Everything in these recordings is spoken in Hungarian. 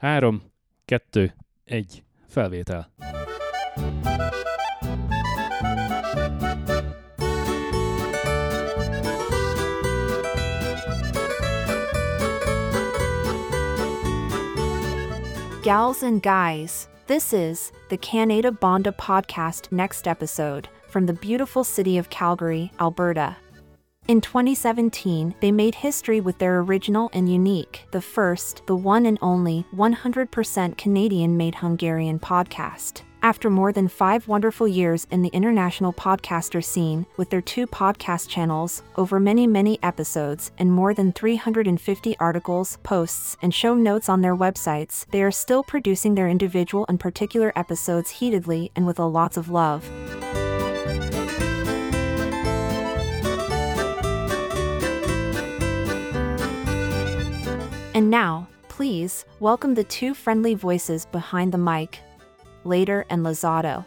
Három, kettő, egy, felvétel. Gals and guys, this is the Canada Bonda podcast next episode from the beautiful city of Calgary, Alberta. In 2017, they made history with their original and unique, the first, the one and only 100% Canadian made Hungarian podcast. After more than five wonderful years in the international podcaster scene, with their two podcast channels, over many, many episodes, and more than 350 articles, posts, and show notes on their websites, they are still producing their individual and particular episodes heatedly and with a lots of love. And now, please welcome the two friendly voices behind the mic, Later and Lazado.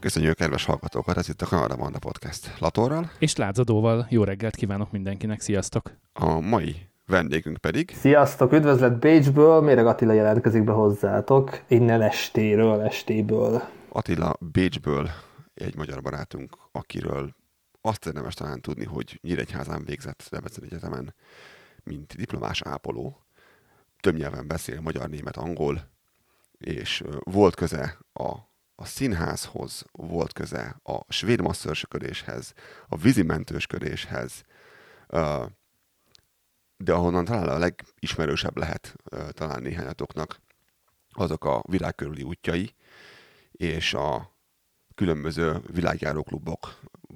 Köszönjük kedves hallgatókat, ez itt a Kanada Banda Podcast Latorral. És Lázadóval jó reggelt kívánok mindenkinek, sziasztok! A mai vendégünk pedig... Sziasztok, üdvözlet Bécsből, Méreg Attila jelentkezik be hozzátok, innen estéről, estéből. Attila Bécsből egy magyar barátunk, akiről azt érdemes talán tudni, hogy Nyíregyházán végzett Debrecen Egyetemen, mint diplomás ápoló. Több nyelven beszél, magyar, német, angol, és volt köze a, a színházhoz, volt köze a svéd masszörsöködéshez, a vízimentősködéshez, de ahonnan talán a legismerősebb lehet talán néhányatoknak azok a világ körüli útjai, és a különböző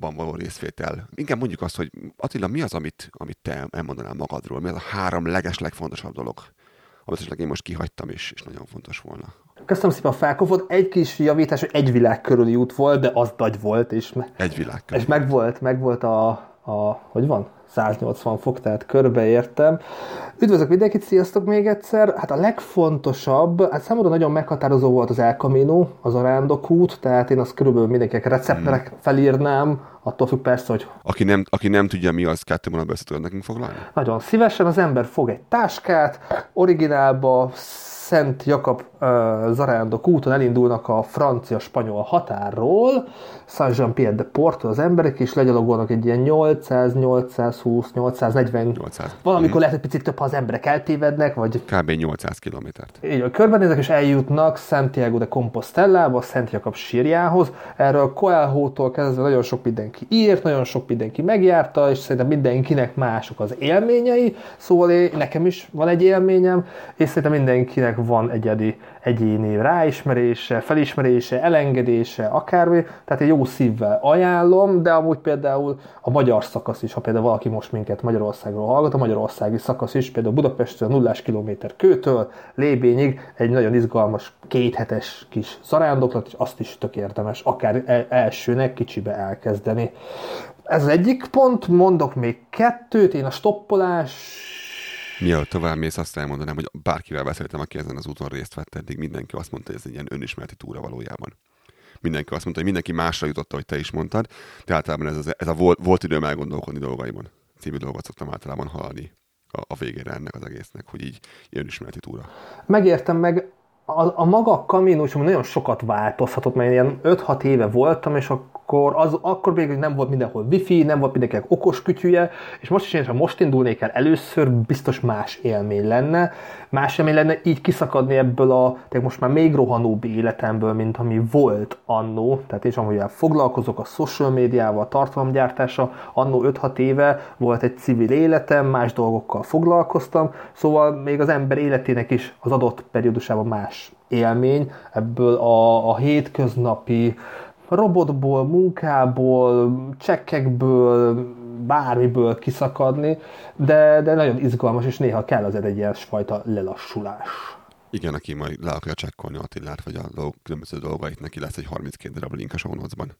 világjáróklubokban való részvétel. Inkább mondjuk azt, hogy Attila, mi az, amit, amit te elmondanál magadról? Mi az a három leges, legfontosabb dolog, amit esetleg én most kihagytam, és, és nagyon fontos volna? Köszönöm szépen a felkofot. Egy kis javítás, hogy egy világ körüli út volt, de az nagy volt, és, me- Egy világ körül. és meg volt, meg volt a, a, hogy van? 180 fok, tehát körbeértem. Üdvözlök mindenkit, sziasztok még egyszer. Hát a legfontosabb, hát számomra nagyon meghatározó volt az El Camino, az arándokút, tehát én azt körülbelül mindenkinek receptnek Hmm. felírnám, attól függ persze, hogy Aki nem, aki nem tudja, mi az, mondatban össze tudod nekünk foglalni? Nagyon szívesen az ember fog egy táskát, originálba Szent Jakab zarándok úton elindulnak a francia-spanyol határról, Saint-Jean-Pierre de Porto az emberek, és legyalogolnak egy ilyen 800, 820, 840, 800. valamikor lehet egy picit több, ha az emberek eltévednek, vagy Kb. 800 kilométert. így van, körbenézek, és eljutnak Santiago de Compostellába, Szent Jakab sírjához. Erről Coelho-tól kezdve nagyon sok mindenki írt, nagyon sok mindenki megjárta, és szerintem mindenkinek mások az élményei, szóval én, nekem is van egy élményem, és szerintem mindenkinek van egyedi egyéni ráismerése, felismerése, elengedése, akármi, tehát egy jó szívvel ajánlom, de amúgy például a magyar szakasz is, ha például valaki most minket Magyarországról hallgat, a magyarországi szakasz is, például Budapestről nullás kilométer kőtől Lébényig egy nagyon izgalmas kéthetes kis zarándoklat, és azt is tök érdemes, akár el- elsőnek kicsibe elkezdeni. Ez az egyik pont, mondok még kettőt, én a stoppolás Mielőtt tovább mész, azt elmondanám, hogy bárkivel beszéltem, aki ezen az úton részt vett eddig, mindenki azt mondta, hogy ez egy ilyen önismereti túra valójában. Mindenki azt mondta, hogy mindenki másra jutott, ahogy te is mondtad, de általában ez, az, ez a volt, volt időm elgondolkodni dolgaimon című dolgot szoktam általában hallani a, a végére ennek az egésznek, hogy így önismereti túra. megértem meg, a, a maga kaminus nagyon sokat változhatott, mert ilyen 5-6 éve voltam, és akkor, az, akkor még nem volt mindenhol wifi, nem volt mindenkinek okos kütyüje, és most is én, ha most indulnék el először, biztos más élmény lenne. Más élmény lenne így kiszakadni ebből a, tehát most már még rohanóbb életemből, mint ami volt annó, tehát és amivel foglalkozok a social médiával, tartalomgyártása, annó 5-6 éve volt egy civil életem, más dolgokkal foglalkoztam, szóval még az ember életének is az adott periódusában más élmény, ebből a, a hétköznapi robotból, munkából, csekkekből, bármiből kiszakadni, de, de nagyon izgalmas, és néha kell azért egy ilyesfajta lelassulás. Igen, aki majd le akarja csekkolni Attilát, vagy a dolg, különböző dolgait, neki lesz egy 32 darab link a show notes-ban.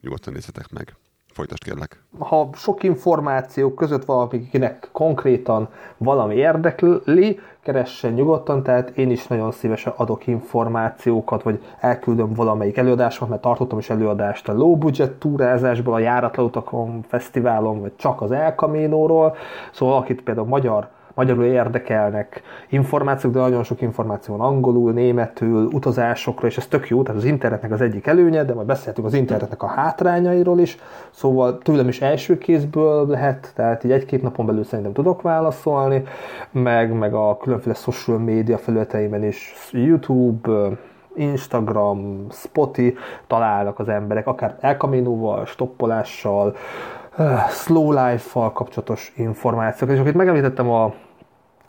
Nyugodtan nézzetek meg. Folytasd kérlek. ha sok információ között valakinek konkrétan valami érdekli, keressen nyugodtan, tehát én is nagyon szívesen adok információkat, vagy elküldöm valamelyik előadásomat, mert tartottam is előadást a low budget túrázásból, a járatlan utakon, fesztiválon, vagy csak az El Camino-ról. Szóval akit például magyar magyarul érdekelnek információk, de nagyon sok információ van angolul, németül, utazásokra, és ez tök jó, tehát az internetnek az egyik előnye, de majd beszéltünk az internetnek a hátrányairól is, szóval tőlem is első kézből lehet, tehát így egy-két napon belül szerintem tudok válaszolni, meg, meg a különféle social media felületeimen is, YouTube, Instagram, Spotify találnak az emberek, akár El Camino-val, stoppolással, slow life-val kapcsolatos információk. És akkor itt megemlítettem a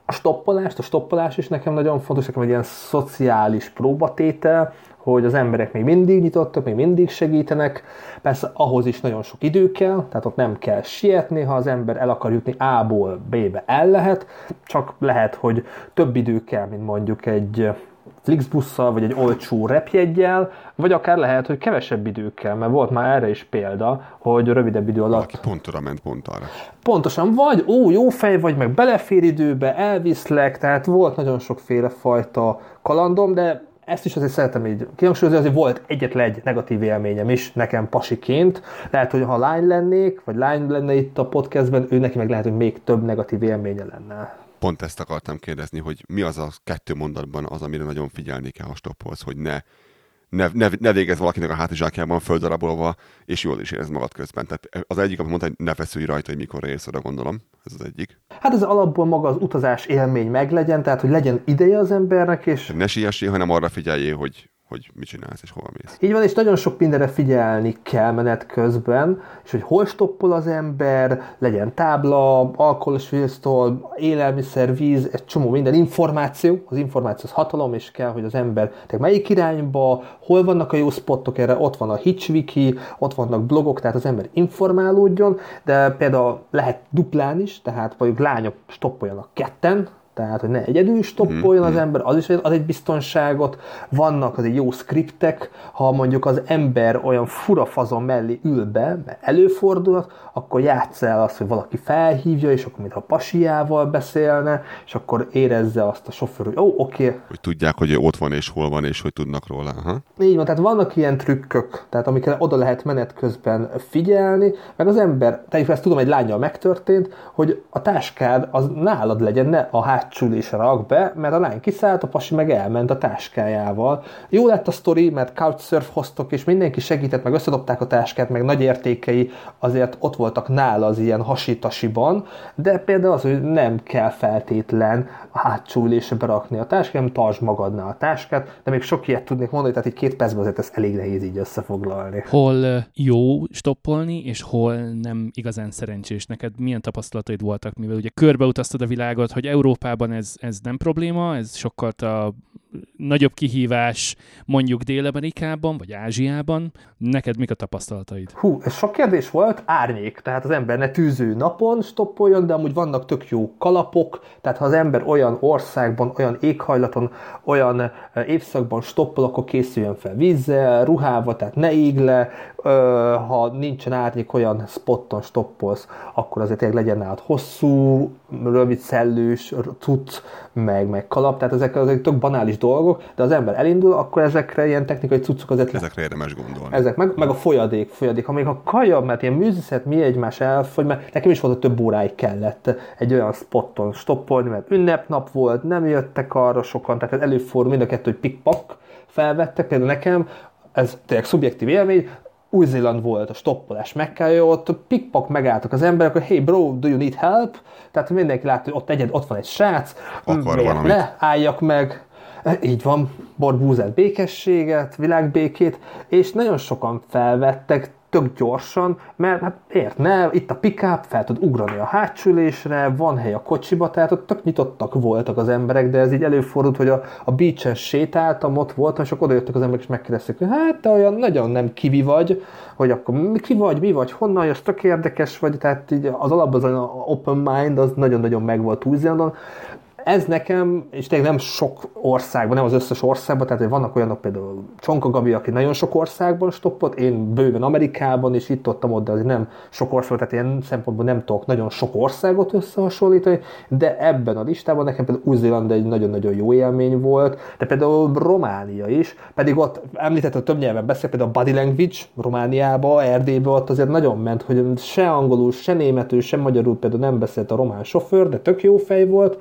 a stoppolást, a stoppolás is nekem nagyon fontos, nekem egy ilyen szociális próbatétel, hogy az emberek még mindig nyitottak, még mindig segítenek. Persze ahhoz is nagyon sok idő kell, tehát ott nem kell sietni, ha az ember el akar jutni A-ból B-be el lehet, csak lehet, hogy több idő kell, mint mondjuk egy Flixbusszal, vagy egy olcsó repjegyel, vagy akár lehet, hogy kevesebb idő kell, mert volt már erre is példa, hogy rövidebb idő alatt... Valaki pont oda ment, pont arra. Pontosan, vagy ó, jó fej vagy, meg belefér időbe, elviszlek, tehát volt nagyon sokféle fajta kalandom, de ezt is azért szeretem így kihangsúlyozni, azért volt egyetlen egy negatív élményem is nekem pasiként. Lehet, hogy ha lány lennék, vagy lány lenne itt a podcastben, ő neki meg lehet, hogy még több negatív élménye lenne pont ezt akartam kérdezni, hogy mi az a kettő mondatban az, amire nagyon figyelni kell, ha stoppolsz, hogy ne, ne, ne, ne végez valakinek a hátizsákjában földarabolva, és jól is érez magad közben. Tehát az egyik, amit mondta, hogy ne feszülj rajta, hogy mikor érsz oda, gondolom. Ez az egyik. Hát ez alapból maga az utazás élmény meglegyen, tehát hogy legyen ideje az embernek, és... Ne siessél, hanem arra figyeljél, hogy hogy mit csinálsz és hova mész. Így van, és nagyon sok mindenre figyelni kell menet közben, és hogy hol stoppol az ember, legyen tábla, alkoholos víztól, élelmiszer, víz, egy csomó minden információ, az információ az hatalom, és kell, hogy az ember tehát melyik irányba, hol vannak a jó spottok erre, ott van a Hitchwiki, ott vannak blogok, tehát az ember informálódjon, de például lehet duplán is, tehát mondjuk lányok stoppoljanak ketten, tehát, hogy ne egyedül stoppoljon az mhm. ember, az is ad egy biztonságot. Vannak azért jó skriptek, ha mondjuk az ember olyan fura fazon mellé ül be, mert előfordulhat, akkor játsz el azt, hogy valaki felhívja, és akkor mintha pasiával beszélne, és akkor érezze azt a sofőr, hogy ó, oh, oké. Okay. Hogy tudják, hogy ott van és hol van, és hogy tudnak róla. Aha. Így van, tehát vannak ilyen trükkök, tehát amikre oda lehet menet közben figyelni, meg az ember, tehát ezt tudom, egy lányjal megtörtént, hogy a táskád az nálad legyen, ne a hát hátsülésre rak be, mert a lány kiszállt, a pasi meg elment a táskájával. Jó lett a sztori, mert couchsurf hoztok, és mindenki segített, meg összedobták a táskát, meg nagy értékei azért ott voltak nála az ilyen hasitasiban, de például az, hogy nem kell feltétlen a hátsó ülésre berakni a táskát, nem tartsd magadnál a táskát, de még sok ilyet tudnék mondani, tehát egy két percben azért ez elég nehéz így összefoglalni. Hol jó stoppolni, és hol nem igazán szerencsés? Neked milyen tapasztalataid voltak, mivel ugye körbeutaztad a világot, hogy Európában ez, ez nem probléma, ez sokkal a nagyobb kihívás mondjuk Dél-Amerikában, vagy Ázsiában. Neked mik a tapasztalataid? Hú, ez sok kérdés volt. Árnyék, tehát az ember ne tűző napon stoppoljon, de amúgy vannak tök jó kalapok, tehát ha az ember olyan országban, olyan éghajlaton, olyan évszakban stoppol, akkor készüljön fel vízzel, ruhával, tehát ne ég le, ha nincsen árnyék olyan spotton stoppolsz, akkor azért tényleg legyen nálad hosszú, rövid szellős, tud, meg, meg kalap, tehát ezek azok tök banális dolgok, de az ember elindul, akkor ezekre ilyen technikai cuccok azért le... Ezekre érdemes gondolni. Ezek, meg, meg a folyadék, folyadék. Ha még a kaja, mert ilyen műziszet mi egymás elfogy, mert nekem is volt, hogy több óráig kellett egy olyan spotton stoppolni, mert ünnepnap volt, nem jöttek arra sokan, tehát előfordul mind a kettő, hogy pikpak felvettek, például nekem, ez tényleg szubjektív élmény, új-Zéland volt a stoppolás Mekkája, ott pikpak megálltak az emberek, hogy hey bro, do you need help? Tehát mindenki látta, hogy ott, egyed, ott van egy srác, Akar ne álljak meg, így van, borbúzát békességet, világbékét, és nagyon sokan felvettek, tök gyorsan, mert hát ért, ne, itt a pickup, fel tud ugrani a hátsülésre, van hely a kocsiba, tehát ott tök nyitottak voltak az emberek, de ez így előfordult, hogy a, a beach-en sétáltam, ott voltam, és akkor odajöttek az emberek, és megkérdezték, hogy hát te olyan nagyon nem kivi vagy, hogy akkor mi, ki vagy, mi vagy, honnan jössz, tök érdekes vagy, tehát így az alapban az open mind az nagyon-nagyon meg volt új ez nekem, és tényleg nem sok országban, nem az összes országban, tehát vannak olyanok például Csonka Gabi, aki nagyon sok országban stoppot, én bőven Amerikában, és itt ott ott, de azért nem sok ország, tehát ilyen szempontból nem tudok nagyon sok országot összehasonlítani, de ebben a listában nekem például új egy nagyon-nagyon jó élmény volt, de például Románia is, pedig ott említett, hogy több nyelven beszél, például a body language Romániába, Erdélybe ott azért nagyon ment, hogy se angolul, se németül, se magyarul például nem beszélt a román sofőr, de tök jó fej volt,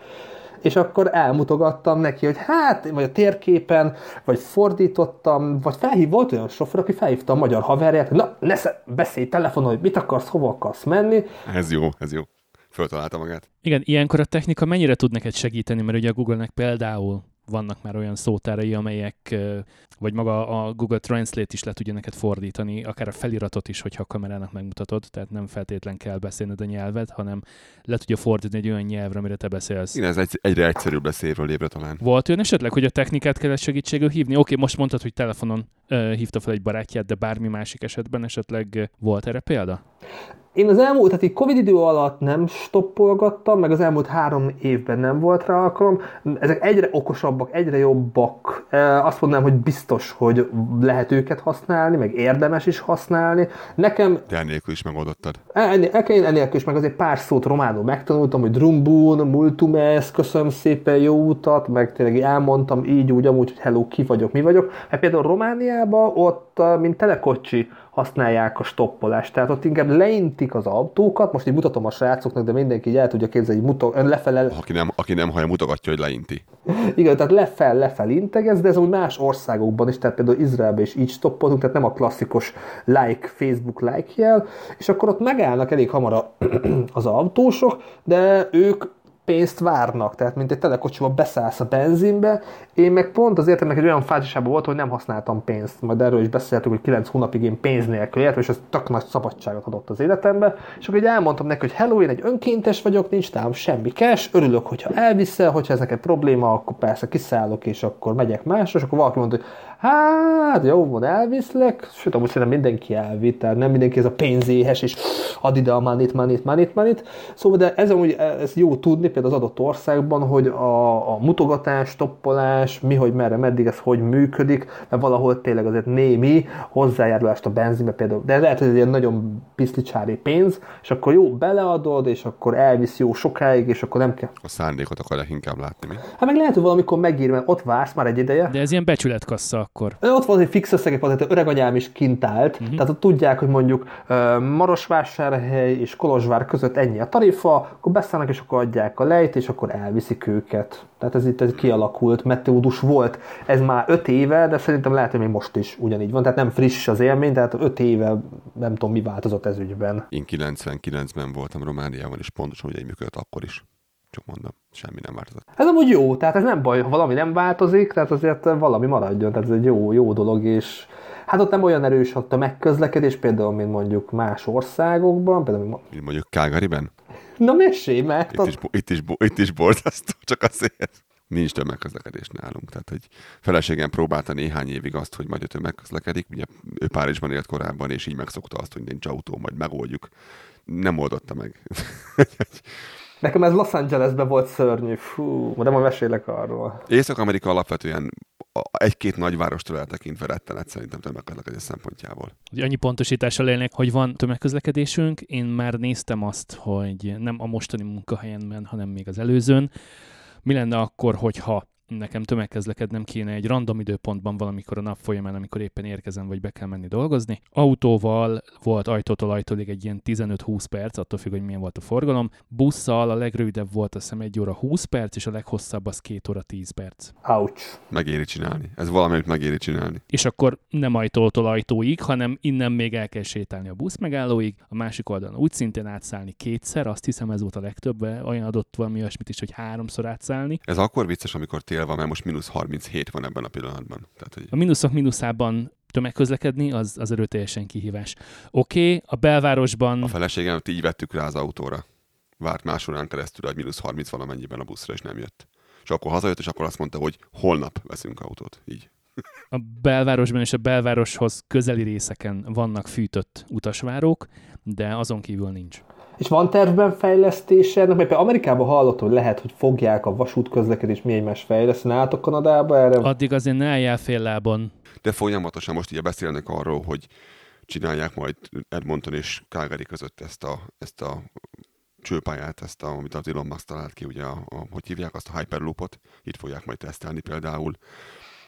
és akkor elmutogattam neki, hogy hát, vagy a térképen, vagy fordítottam, vagy felhív, volt olyan sofőr, aki felhívta a magyar haverját, hogy na, ne beszélj telefonon, hogy mit akarsz, hova akarsz menni. Ez jó, ez jó. Föltalálta magát. Igen, ilyenkor a technika mennyire tud neked segíteni, mert ugye a Google-nek például vannak már olyan szótárai, amelyek, vagy maga a Google Translate is le tudja neked fordítani, akár a feliratot is, hogyha a kamerának megmutatod, tehát nem feltétlen kell beszélned a nyelvet, hanem le tudja fordítani egy olyan nyelvre, amire te beszélsz. Igen, ez egy, egyre egyszerűbb lesz évről évre talán. Volt olyan esetleg, hogy a technikát kellett segítségül hívni? Oké, most mondtad, hogy telefonon hívta fel egy barátját, de bármi másik esetben esetleg volt erre példa? Én az elmúlt, tehát így Covid idő alatt nem stoppolgattam, meg az elmúlt három évben nem volt rá alkalom. Ezek egyre okosabbak, egyre jobbak. Azt mondanám, hogy biztos, hogy lehet őket használni, meg érdemes is használni. Nekem... De ennélkül is megoldottad. Ennél, ennélkül is, meg azért pár szót románul megtanultam, hogy drumbun, multumes, köszönöm szépen, jó utat, meg tényleg elmondtam így, úgy, amúgy, hogy hello, ki vagyok, mi vagyok. Hát például Romániában ott, mint telekocsi, használják a stoppolást. Tehát ott inkább leintik az autókat, most így mutatom a srácoknak, de mindenki így el tudja képzelni, hogy mutat, lefele... Aki nem, aki nem hallja, mutogatja, hogy leinti. Igen, tehát lefel, lefel integez, de ez úgy más országokban is, tehát például Izraelben is így stoppolunk, tehát nem a klasszikus like, Facebook like jel, és akkor ott megállnak elég hamar az autósok, de ők pénzt várnak, tehát mint egy telekocsival beszállsz a benzinbe, én meg pont azért, mert egy olyan fázisában volt, hogy nem használtam pénzt, majd erről is beszéltük, hogy 9 hónapig én pénz nélkül éltem, és ez tök nagy szabadságot adott az életembe, és akkor így elmondtam neki, hogy hello, én egy önkéntes vagyok, nincs tám semmi cash, örülök, hogyha elviszel, hogyha ez neked probléma, akkor persze kiszállok, és akkor megyek másra, és akkor valaki mondta, hogy hát jó, van, elviszlek, sőt, amúgy szerintem mindenki elvitt, tehát nem mindenki ez a pénzéhes, és add ide a manit, manit, manit, manit. Szóval, de ez amúgy ez jó tudni például az adott országban, hogy a, a mutogatás, toppolás, mi, hogy merre, meddig ez hogy működik, mert valahol tényleg azért némi hozzájárulást a benzinbe például, de lehet, hogy egy ilyen nagyon piszlicsári pénz, és akkor jó, beleadod, és akkor elvisz jó sokáig, és akkor nem kell. A szándékot akarják inkább látni, mi? Hát meg lehet, hogy valamikor megír, mert ott vársz már egy ideje. De ez ilyen becsületkassa akkor. Ott van egy fix összegek, tehát öreg anyám is kint állt, uh-huh. tehát ott tudják, hogy mondjuk Marosvásárhely és Kolozsvár között ennyi a tarifa, akkor beszállnak és akkor adják a lejt, és akkor elviszik őket. Tehát ez itt ez kialakult, meteódus volt. Ez már öt éve, de szerintem lehet, hogy még most is ugyanígy van. Tehát nem friss az élmény, tehát öt éve nem tudom, mi változott ez ügyben. Én 99-ben voltam Romániában, és pontosan ugye működött akkor is csak mondom, semmi nem változott. Ez amúgy jó, tehát ez nem baj, ha valami nem változik, tehát azért valami maradjon, tehát ez egy jó, jó dolog, és hát ott nem olyan erős a megközlekedés, például, mint mondjuk más országokban, például mint mondjuk Calgaryben? Na mesélj, mert... Itt, is, itt, is, itt is borzasztó, csak azért. Nincs tömegközlekedés nálunk. Tehát, hogy feleségem próbálta néhány évig azt, hogy majd ő tömegközlekedik. Ugye ő Párizsban élt korábban, és így megszokta azt, hogy nincs autó, majd megoldjuk. Nem oldotta meg. Nekem ez Los Angelesben volt szörnyű. Fú, de ma mesélek arról. Észak-Amerika alapvetően egy-két nagyvárostól eltekintve rettenet szerintem tömegközlekedés szempontjából. Annyi pontosítással élnék, hogy van tömegközlekedésünk. Én már néztem azt, hogy nem a mostani munkahelyenben, hanem még az előzőn. Mi lenne akkor, hogyha nekem tömegkezlekednem kéne egy random időpontban valamikor a nap folyamán, amikor éppen érkezem, vagy be kell menni dolgozni. Autóval volt ajtótól ajtólig egy ilyen 15-20 perc, attól függ, hogy milyen volt a forgalom. Busszal a legrövidebb volt azt hiszem 1 óra 20 perc, és a leghosszabb az 2 óra 10 perc. Ouch. Megéri csinálni. Ez valamit megéri csinálni. És akkor nem ajtótól ajtóig, hanem innen még el kell sétálni a busz megállóig, a másik oldalon úgy szintén átszállni kétszer, azt hiszem ez volt a legtöbb, olyan adott valami olyasmit is, hogy háromszor átszállni. Ez akkor vicces, amikor tél van, mert most mínusz 37 van ebben a pillanatban. Tehát, hogy... A mínuszok mínuszában tömegközlekedni, az, az erőteljesen kihívás. Oké, okay, a belvárosban... A feleségem így vettük rá az autóra. Várt más órán keresztül, hogy mínusz 30 valamennyiben a buszra, és nem jött. És akkor hazajött, és akkor azt mondta, hogy holnap veszünk autót. Így. A belvárosban és a belvároshoz közeli részeken vannak fűtött utasvárók, de azon kívül nincs. És van tervben fejlesztése? Mert például Amerikában hallottam, hogy lehet, hogy fogják a vasútközlekedés mi egymás fejleszteni. Álltok Kanadába erre? Addig azért ne álljál fél lábon. De folyamatosan most ugye beszélnek arról, hogy csinálják majd Edmonton és Calgary között ezt a, ezt a csőpályát, ezt a, amit az Elon Musk talált ki, ugye, a, a, hogy hívják azt a Hyperloopot, itt fogják majd tesztelni például.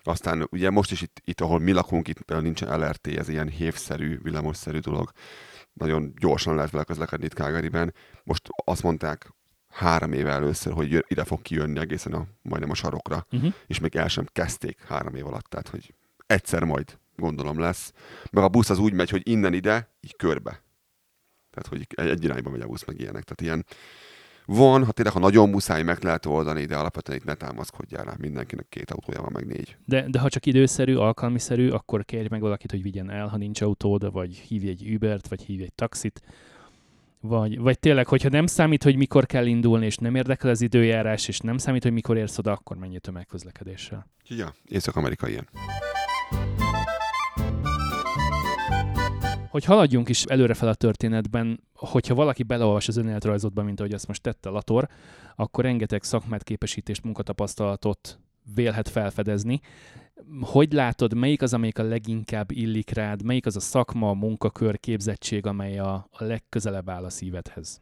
Aztán ugye most is itt, itt ahol mi lakunk, itt például nincsen LRT, ez ilyen hévszerű, villamosszerű dolog. Nagyon gyorsan lehet vele közlekedni itt Calgaryben. Most azt mondták három éve először, hogy ide fog kijönni egészen a, majdnem a sarokra, uh-huh. és még el sem kezdték három év alatt, tehát hogy egyszer majd gondolom lesz. Meg a busz az úgy megy, hogy innen ide, így körbe. Tehát, hogy egy irányba megy a busz, meg ilyenek. Tehát ilyen van, ha tényleg, ha nagyon muszáj, meg lehet oldani, de alapvetően itt ne támaszkodjál rá, mindenkinek két autója van, meg négy. De, de ha csak időszerű, alkalmiszerű, akkor kérj meg valakit, hogy vigyen el, ha nincs autód, vagy hívj egy Ubert, vagy hívj egy taxit. Vagy, vagy tényleg, hogyha nem számít, hogy mikor kell indulni, és nem érdekel az időjárás, és nem számít, hogy mikor érsz oda, akkor menj tömegközlekedéssel. Ja, Észak-Amerika ilyen. Hogy haladjunk is előre fel a történetben, hogyha valaki beleolvas az önéletrajzodba, mint ahogy azt most tette Lator, akkor rengeteg szakmát, képesítést, munkatapasztalatot vélhet felfedezni. Hogy látod, melyik az, amelyik a leginkább illik rád, melyik az a szakma, munkakör, képzettség, amely a, a legközelebb áll a szívedhez?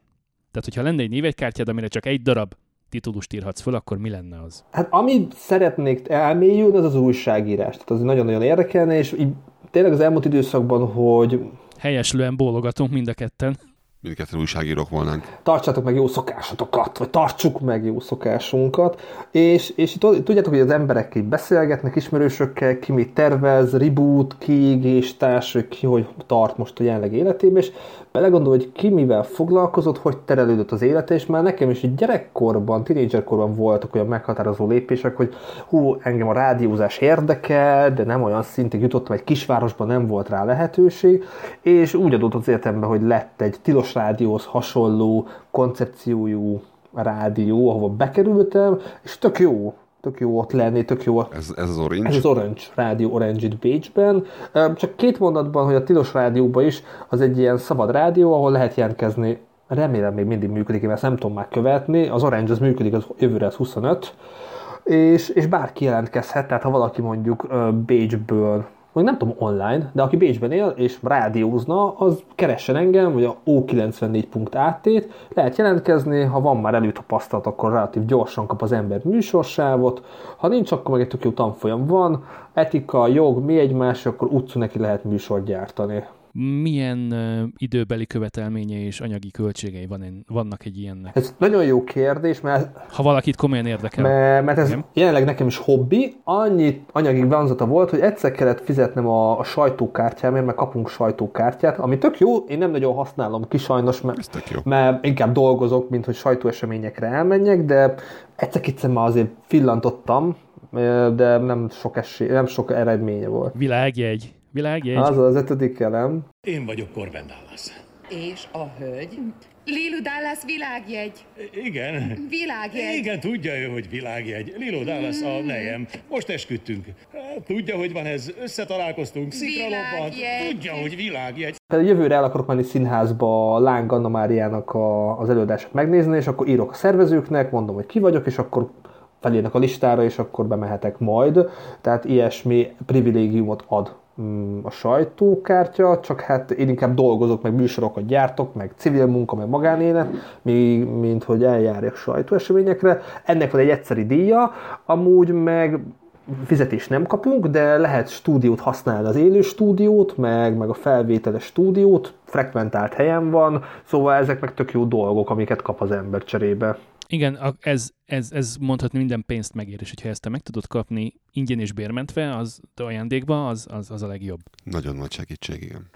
Tehát, hogyha lenne egy névegykártyád, amire csak egy darab titulust írhatsz föl, akkor mi lenne az? Hát amit szeretnék elmélyülni, az az újságírás. Tehát az nagyon-nagyon érdekelne, és így tényleg az elmúlt időszakban, hogy Helyeslően bólogatunk mind a ketten. Mindketten újságírók volnánk. Tartsátok meg jó szokásotokat, vagy tartsuk meg jó szokásunkat. És, és tudjátok, hogy az emberek így beszélgetnek, ismerősökkel, ki mit tervez, reboot, kiégéstás, ki hogy tart most a jelenleg életében, és belegondol, hogy ki mivel foglalkozott, hogy terelődött az élete, és már nekem is egy gyerekkorban, tinédzserkorban voltak olyan meghatározó lépések, hogy hú, engem a rádiózás érdekel, de nem olyan szintig jutottam, egy kisvárosban nem volt rá lehetőség, és úgy adott az életembe, hogy lett egy tilos rádióhoz hasonló koncepciójú rádió, ahova bekerültem, és tök jó, tök jó ott lenni, tök jó. Ez, ez az Orange? Ez az Orange Rádió Orange itt Bécsben. Csak két mondatban, hogy a Tilos Rádióban is az egy ilyen szabad rádió, ahol lehet jelentkezni remélem még mindig működik, én ezt nem tudom már követni, az Orange az működik, az jövőre az 25, és, és bárki jelentkezhet, tehát ha valaki mondjuk Bécsből vagy nem tudom online, de aki Bécsben él és rádiózna, az keressen engem, vagy a O94.at-t, lehet jelentkezni, ha van már előtapasztalat, akkor relatív gyorsan kap az ember műsorsávot, ha nincs, akkor meg egy tök jó tanfolyam van, etika, jog, mi egymás, akkor utcú neki lehet műsort gyártani milyen időbeli követelményei és anyagi költségei van, vannak egy ilyennek? Ez nagyon jó kérdés, mert... Ha valakit komolyan érdekel. Mert, mert ez nem? jelenleg nekem is hobbi. Annyit anyagi vonzata volt, hogy egyszer kellett fizetnem a, a sajtókártyámért, mert kapunk sajtókártyát, ami tök jó, én nem nagyon használom ki sajnos, mert, mert inkább dolgozok, mint hogy sajtóeseményekre elmenjek, de egyszer-kétszer már azért fillantottam, de nem sok, esély, nem sok eredménye volt. Világjegy. Világjegy? Az az ötödik elem. Én vagyok Corbin Dallas. És a hölgy? Lilu Dallas világjegy. Igen. Világjegy. Igen, tudja ő, hogy világjegy. Lilu Dallas a nejem. Most esküdtünk. Hát, tudja, hogy van ez. Összetalálkoztunk. Szikra Tudja, hogy világjegy. Tehát jövőre el akarok menni színházba Láng Anna Máriának a, az előadását megnézni, és akkor írok a szervezőknek, mondom, hogy ki vagyok, és akkor felírnak a listára, és akkor bemehetek majd. Tehát ilyesmi privilégiumot ad Mm, a sajtókártya, csak hát én inkább dolgozok, meg műsorokat gyártok, meg civil munka, meg magánélet, mint hogy eljárjak sajtóeseményekre. Ennek van egy egyszeri díja, amúgy meg fizetést nem kapunk, de lehet stúdiót használni, az élő stúdiót, meg, meg a felvételes stúdiót, frekventált helyen van, szóval ezek meg tök jó dolgok, amiket kap az ember cserébe. Igen, ez, ez, ez mondhatni minden pénzt megér, és hogyha ezt te meg tudod kapni ingyen és bérmentve, az ajándékba, az, az, az a legjobb. Nagyon nagy segítség, igen.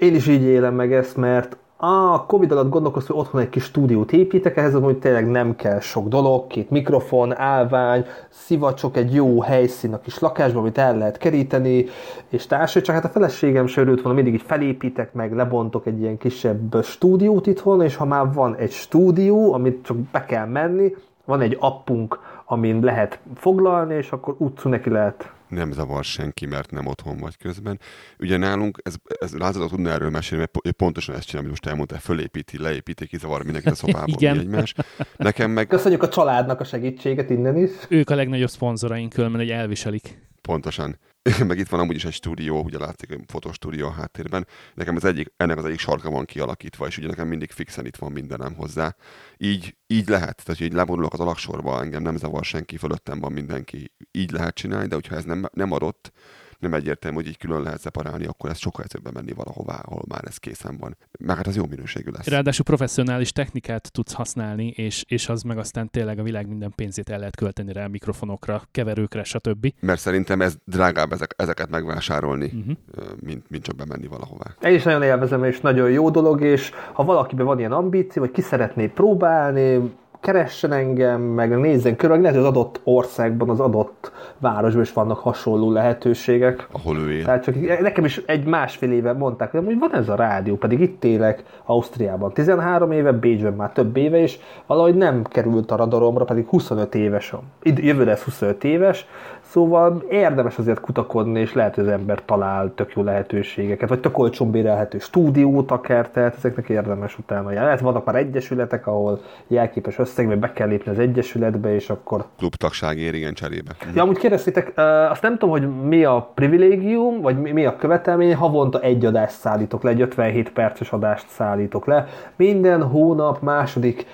Én is így élem meg ezt, mert a Covid alatt gondolkoztam, hogy otthon egy kis stúdiót építek, ehhez hogy tényleg nem kell sok dolog, két mikrofon, állvány, szivacsok, egy jó helyszín a kis lakásban, amit el lehet keríteni, és társai, csak hát a feleségem se örült volna, mindig így felépítek meg, lebontok egy ilyen kisebb stúdiót itthon, és ha már van egy stúdió, amit csak be kell menni, van egy appunk, amin lehet foglalni, és akkor utcú neki lehet nem zavar senki, mert nem otthon vagy közben. Ugye nálunk, ez, ez Lázadó tudna erről mesélni, mert pontosan ezt csinál, amit most elmondta, fölépíti, leépíti, kizavar mindenkit a szobából, Igen. egymás. Nekem meg Köszönjük a családnak a segítséget innen is. Ők a legnagyobb szponzoraink, különben egy elviselik. pontosan. meg itt van amúgy is egy stúdió, ugye látszik, egy fotostúdió a háttérben. Nekem az egyik, ennek az egyik sarka van kialakítva, és ugye nekem mindig fixen itt van mindenem hozzá. Így, így lehet, tehát így leborulok az alaksorba, engem nem zavar senki, fölöttem van mindenki. Így lehet csinálni, de hogyha ez nem, nem adott, nem egyértelmű, hogy így külön lehet szeparálni, akkor ez sokkal egyszerűbben menni valahová, ahol már ez készen van. Meg hát az jó minőségű lesz. Ráadásul professzionális technikát tudsz használni, és, és az meg aztán tényleg a világ minden pénzét el lehet költeni rá mikrofonokra, keverőkre, stb. Mert szerintem ez drágább ezek, ezeket megvásárolni, uh-huh. mint, mint csak bemenni valahová. Én is nagyon élvezem, és nagyon jó dolog, és ha valakiben van ilyen ambíció, vagy ki szeretné próbálni, keressen engem, meg nézzen körül, meg lehet, hogy az adott országban, az adott városban is vannak hasonló lehetőségek. Ahol ő él. Tehát csak nekem is egy másfél éve mondták, hogy van ez a rádió, pedig itt élek Ausztriában 13 éve, Bécsben már több éve, és valahogy nem került a radaromra, pedig 25 éves. a- id- Jövőre lesz 25 éves, szóval érdemes azért kutakodni, és lehet, hogy az ember talál tök jó lehetőségeket, vagy tök olcsón bérelhető stúdiót akár, tehát ezeknek érdemes utána járni. Lehet, vannak már egyesületek, ahol jelképes összegben be kell lépni az egyesületbe, és akkor Klubtagság ér, igen, cserébe. Ja, amúgy kérdeztétek, azt nem tudom, hogy mi a privilégium, vagy mi a követelmény, havonta egy adást szállítok le, egy 57 perces adást szállítok le. Minden hónap második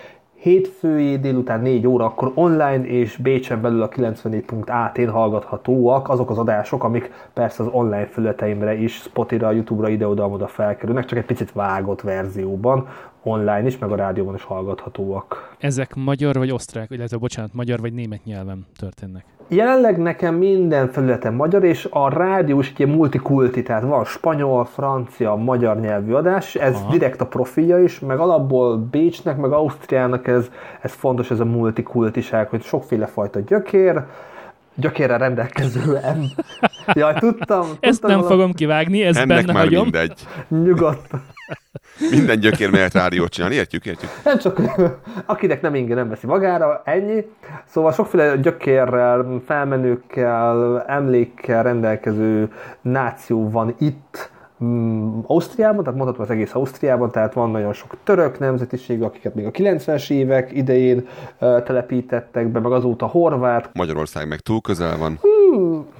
hétfői délután 4 óra, akkor online és Bécsen belül a 94.at-n hallgathatóak azok az adások, amik persze az online felületeimre is, Spotify-ra, YouTube-ra ide-oda-oda felkerülnek, csak egy picit vágott verzióban, online is, meg a rádióban is hallgathatóak. Ezek magyar vagy osztrák, illetve bocsánat, magyar vagy német nyelven történnek. Jelenleg nekem minden felületen magyar, és a rádió is ugye multikulti, tehát van spanyol, francia, magyar nyelvű adás, ez Aha. direkt a profilja is, meg alapból Bécsnek, meg Ausztriának ez, ez fontos, ez a multikultiság, hogy sokféle fajta gyökér, gyökérrel rendelkező em. Jaj, tudtam, Ezt tudtam nem valami- fogom kivágni, ezt Ennek benne már hagyom. mindegy. Nyugodtan. Minden gyökér mehet rádiót csinálni, értjük, értjük. Nem csak, akinek nem inge, nem veszi magára, ennyi. Szóval sokféle gyökérrel, felmenőkkel, emlékkel rendelkező náció van itt, Ausztriában, tehát mondhatom az egész Ausztriában, tehát van nagyon sok török nemzetiség, akiket még a 90-es évek idején telepítettek be, meg azóta horvát. Magyarország meg túl közel van.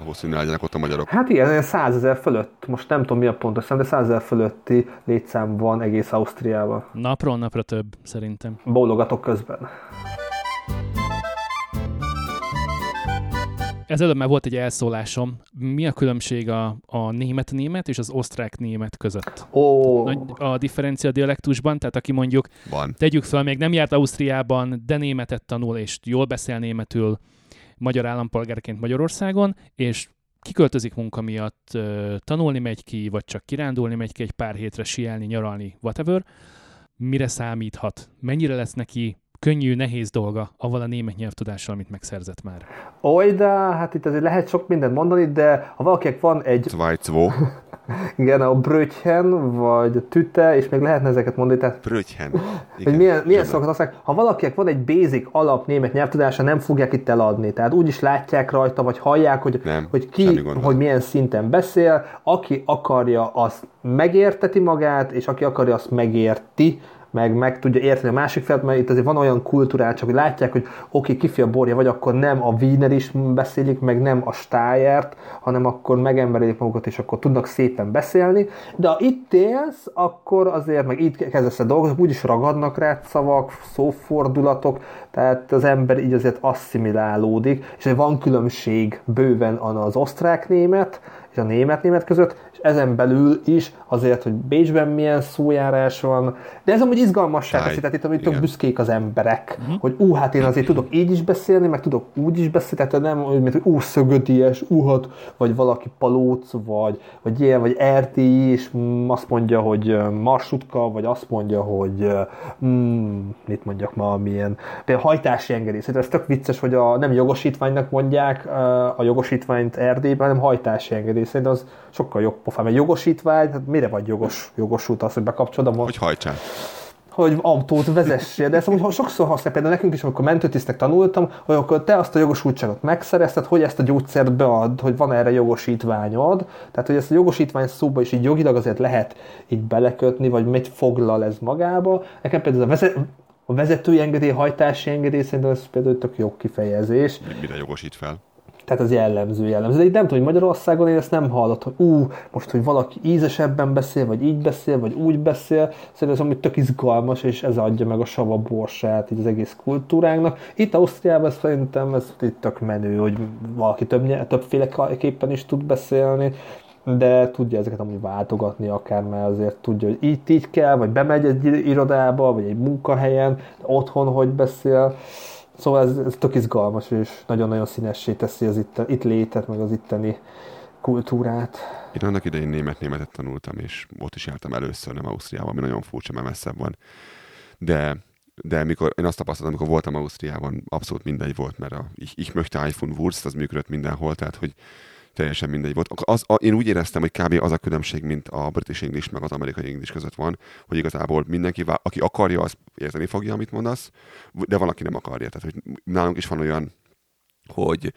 Ahhoz, hogy ne legyenek ott a magyarok. Hát igen, ilyen 100 ezer fölött, most nem tudom mi a pontos szám, de 100 ezer fölötti létszám van egész Ausztriában. Napról napra több, szerintem. Bólogatok közben. Ezelőtt már volt egy elszólásom. Mi a különbség a, a német-német és az osztrák-német között? Nagy a differencia dialektusban, tehát aki mondjuk, Van. tegyük fel, még nem járt Ausztriában, de németet tanul, és jól beszél németül magyar állampolgárként Magyarországon, és kiköltözik munka miatt, tanulni megy ki, vagy csak kirándulni megy ki egy pár hétre, sielni, nyaralni, whatever, mire számíthat? Mennyire lesz neki könnyű, nehéz dolga avval a német nyelvtudással, amit megszerzett már? Oly, de hát itt azért lehet sok mindent mondani, de ha valakinek van egy, Zweizwo. igen, a brötchen, vagy tüte, és még lehetne ezeket mondani, tehát Brötchen. hogy milyen, milyen szavakat használják. Ha valakinek van egy basic alap német nyelvtudása, nem fogják itt eladni. Tehát úgy is látják rajta, vagy hallják, hogy, Nem, hogy ki, hogy milyen szinten beszél. Aki akarja, azt megérteti magát, és aki akarja, azt megérti meg meg tudja érteni a másik felet, mert itt azért van olyan kultúrál, csak hogy látják, hogy oké, kifi a borja vagy, akkor nem a Wiener is beszélik, meg nem a Stájert, hanem akkor megemberedik magukat, és akkor tudnak szépen beszélni. De ha itt élsz, akkor azért, meg itt kezdesz el dolgozni, úgyis ragadnak rá szavak, szófordulatok, tehát az ember így azért asszimilálódik, és van különbség bőven az osztrák-német, és a német-német között, és ezen belül is azért, hogy Bécsben milyen szójárás van, de ez amúgy izgalmassá teszi, tehát itt amit tök büszkék az emberek, uh-huh. hogy ú, hát én azért tudok így is beszélni, meg tudok úgy is beszélni, tehát nem mint hogy ú, szögödies, uhat, vagy valaki palóc, vagy, vagy ilyen, vagy erdélyi, és mm, azt mondja, hogy marsutka, vagy azt mondja, hogy mm, mit mondjak ma, milyen, például hajtási engedély. Ez tök vicces, hogy a, nem jogosítványnak mondják a jogosítványt Erdélyben, hanem hajtási engedély. Szerintem az sokkal jobb pofám. Egy jogosítvány, hát mire vagy jogos, jogosult az, hogy bekapcsolod a Hogy hajtsál. hogy autót vezessél, de ezt amúgy sokszor használ, például nekünk is, amikor mentőtisztek tanultam, hogy akkor te azt a jogosultságot megszerezted, hogy ezt a gyógyszert bead, hogy van erre jogosítványod, tehát hogy ezt a jogosítvány szóba is így jogilag azért lehet így belekötni, vagy mit foglal ez magába. Nekem például a, vezet, a vezetői engedély, hajtási engedély szerintem ez például tök jó kifejezés. Mire jogosít fel? Tehát az jellemző jellemző. De így nem tudom, hogy Magyarországon én ezt nem hallott, hogy ú, most, hogy valaki ízesebben beszél, vagy így beszél, vagy úgy beszél. Szerintem ez amúgy tök izgalmas, és ez adja meg a sava borsát így az egész kultúránknak. Itt Ausztriában szerintem ez itt tök menő, hogy valaki több, többféleképpen is tud beszélni de tudja ezeket amúgy váltogatni akár, mert azért tudja, hogy itt így kell, vagy bemegy egy irodába, vagy egy munkahelyen, otthon hogy beszél. Szóval ez, ez tök izgalmas, és nagyon-nagyon színessé teszi az itt, itt létet, meg az itteni kultúrát. Én annak idején német-németet tanultam, és ott is jártam először, nem Ausztriában, ami nagyon furcsa, mert messzebb van. De, de mikor, én azt tapasztaltam, amikor voltam Ausztriában, abszolút mindegy volt, mert a ich, ich möchte iPhone Wurst, az működött mindenhol, tehát hogy teljesen mindegy volt. Az, a, én úgy éreztem, hogy kb. az a különbség, mint a British English meg az amerikai English között van, hogy igazából mindenki, aki akarja, az érteni fogja, amit mondasz, de van, aki nem akarja. Tehát, hogy nálunk is van olyan hogy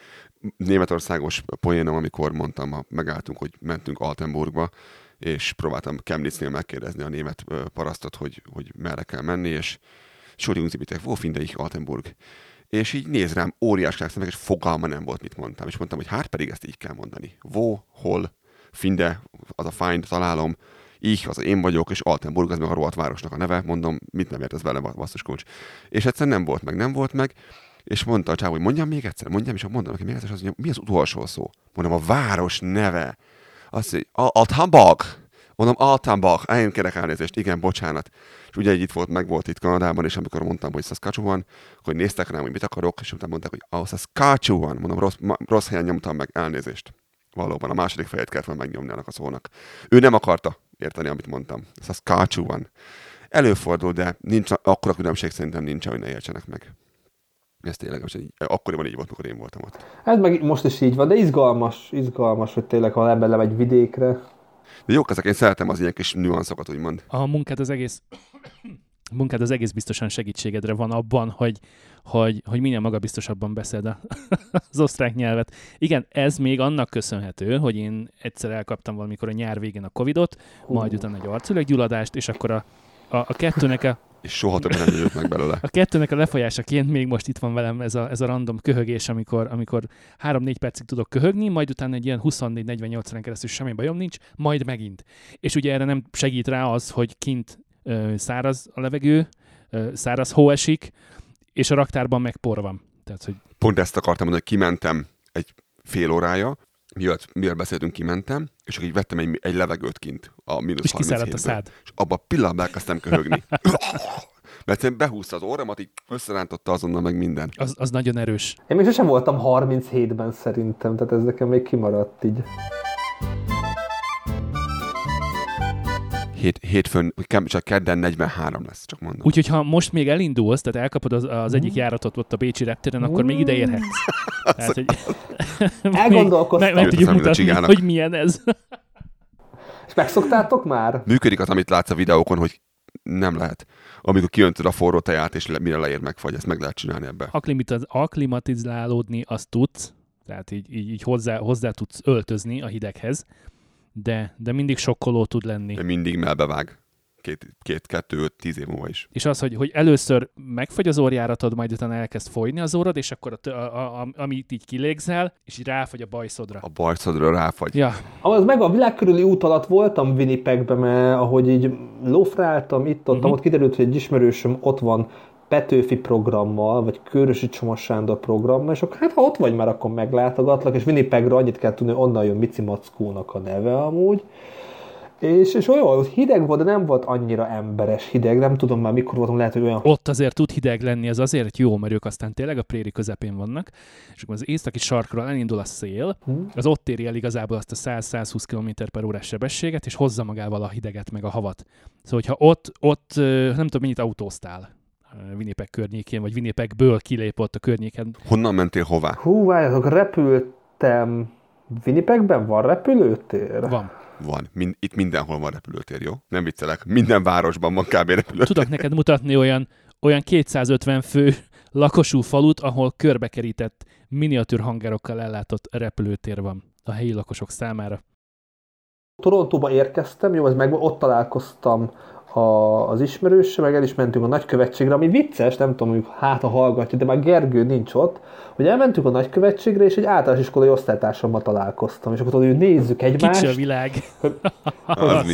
németországos poénom, amikor mondtam, megálltunk, hogy mentünk Altenburgba, és próbáltam Chemnitznél megkérdezni a német parasztot, hogy, hogy merre kell menni, és Entschuldigung, Sie bitte, wo Altenburg? És így néz rám óriás szemek, és fogalma nem volt, mit mondtam. És mondtam, hogy hát pedig ezt így kell mondani. Wo, hol, finde, az a find, találom, így, az én vagyok, és Altenburg, az meg a rohadt városnak a neve, mondom, mit nem ért ez vele, basszus kulcs. És egyszer nem volt meg, nem volt meg, és mondta a csávó, hogy mondjam még egyszer, mondjam, és mondom neki még egyszer, az, hogy mi az utolsó szó? Mondom, a város neve. Azt mondja, Altenburg. Mondom, Altenbach, én kérek elnézést, igen, bocsánat. És ugye itt volt, meg volt itt Kanadában, és amikor mondtam, hogy Saskatchewan, hogy néztek rám, hogy mit akarok, és utána mondták, hogy ah, Saskatchewan, mondom, rossz, ma, rossz helyen nyomtam meg, elnézést. Valóban, a második fejet kellett volna megnyomni annak a szónak. Ő nem akarta érteni, amit mondtam. Saskatchewan. Előfordul, de nincs, akkora különbség szerintem nincs, hogy ne értsenek meg. Ez tényleg, most akkoriban így volt, mikor én voltam ott. Hát meg most is így van, de izgalmas, izgalmas, hogy tényleg, ha ember lemegy vidékre, de jók ezek, én szeretem az ilyen kis nüanszokat, úgymond. A munkát az egész munkád az egész biztosan segítségedre van abban, hogy, hogy, hogy minél magabiztosabban beszéld az osztrák nyelvet. Igen, ez még annak köszönhető, hogy én egyszer elkaptam valamikor a nyár végén a Covidot, majd utána egy arcüleggyulladást, és akkor a, a, a kettőnek a és soha többet nem jött meg belőle. A kettőnek a lefolyásaként még most itt van velem ez a, ez a random köhögés, amikor, amikor 3-4 percig tudok köhögni, majd utána egy ilyen 24-48 órán keresztül semmi bajom nincs, majd megint. És ugye erre nem segít rá az, hogy kint ö, száraz a levegő, ö, száraz hó esik, és a raktárban meg por van. Tehát, hogy... Pont ezt akartam mondani, hogy kimentem egy fél órája, miatt, miatt beszéltünk, kimentem, és akkor így vettem egy, egy levegőt kint a mínusz És kiszáradt a szád. És abban a pillanatban elkezdtem köhögni. Mert én behúzta az orramat, így összerántotta azonnal meg minden. Az, az nagyon erős. Én még sosem voltam 37-ben szerintem, tehát ez nekem még kimaradt így. hét, hétfőn, csak kedden 43 lesz, csak mondom. Úgyhogy ha most még elindulsz, tehát elkapod az, az egyik mm. járatot ott a Bécsi reptéren, akkor még ide érhetsz. tehát, hogy Elgondolkoztam. Meg, meg tudjuk mutatni, hogy milyen ez. És megszoktátok már? Működik az, amit látsz a videókon, hogy nem lehet. Amikor kiöntöd a forró teját, és le, mire leér megfagy, ezt meg lehet csinálni ebbe. Aklimatizálódni azt tudsz, tehát így, így, így hozzá, hozzá tudsz öltözni a hideghez, de, de mindig sokkoló tud lenni. De mindig melbevág. Két, két, kettő, öt, tíz év múlva is. És az, hogy, hogy először megfagy az orjáratod, majd utána elkezd folyni az orrod, és akkor a, a, a, amit így kilégzel, és így ráfagy a bajszodra. A bajszodra ráfagy. Ja. Az meg a világ körüli út alatt voltam Winnipegben, mert ahogy így lófráltam itt, ott, uh-huh. ott kiderült, hogy egy ismerősöm ott van Petőfi programmal, vagy Körösi Csomos Sándor programmal, és akkor hát ha ott vagy már, akkor meglátogatlak, és Winnipegre annyit kell tudni, hogy onnan jön Mici Mackónak a neve amúgy. És, és olyan hogy hideg volt, de nem volt annyira emberes hideg, nem tudom már mikor voltam, lehet, hogy olyan... Ott azért tud hideg lenni, az azért jó, mert ők aztán tényleg a préri közepén vannak, és akkor az északi sarkról elindul a szél, hmm. az ott éri el igazából azt a 100-120 km per órás sebességet, és hozza magával a hideget meg a havat. Szóval, hogyha ott, ott nem tudom, mennyit autóztál, Winnipeg környékén, vagy Winnipegből kilépott a környéken. Honnan mentél hová? Hú, várjatok, repültem. Winnipegben van repülőtér? Van. Van. Min- itt mindenhol van repülőtér, jó? Nem viccelek. Minden városban van kb. repülőtér. Tudok neked mutatni olyan, olyan 250 fő lakosú falut, ahol körbekerített miniatűr hangerokkal ellátott repülőtér van a helyi lakosok számára. Torontóba érkeztem, jó, ez meg ott találkoztam a, az ismerőse, meg el is mentünk a nagykövetségre, ami vicces, nem tudom, hogy hát a hallgatja, de már Gergő nincs ott, hogy elmentünk a nagykövetségre, és egy általános iskolai osztálytársammal találkoztam, és akkor tudod, hogy nézzük egymást. Kicsi a világ.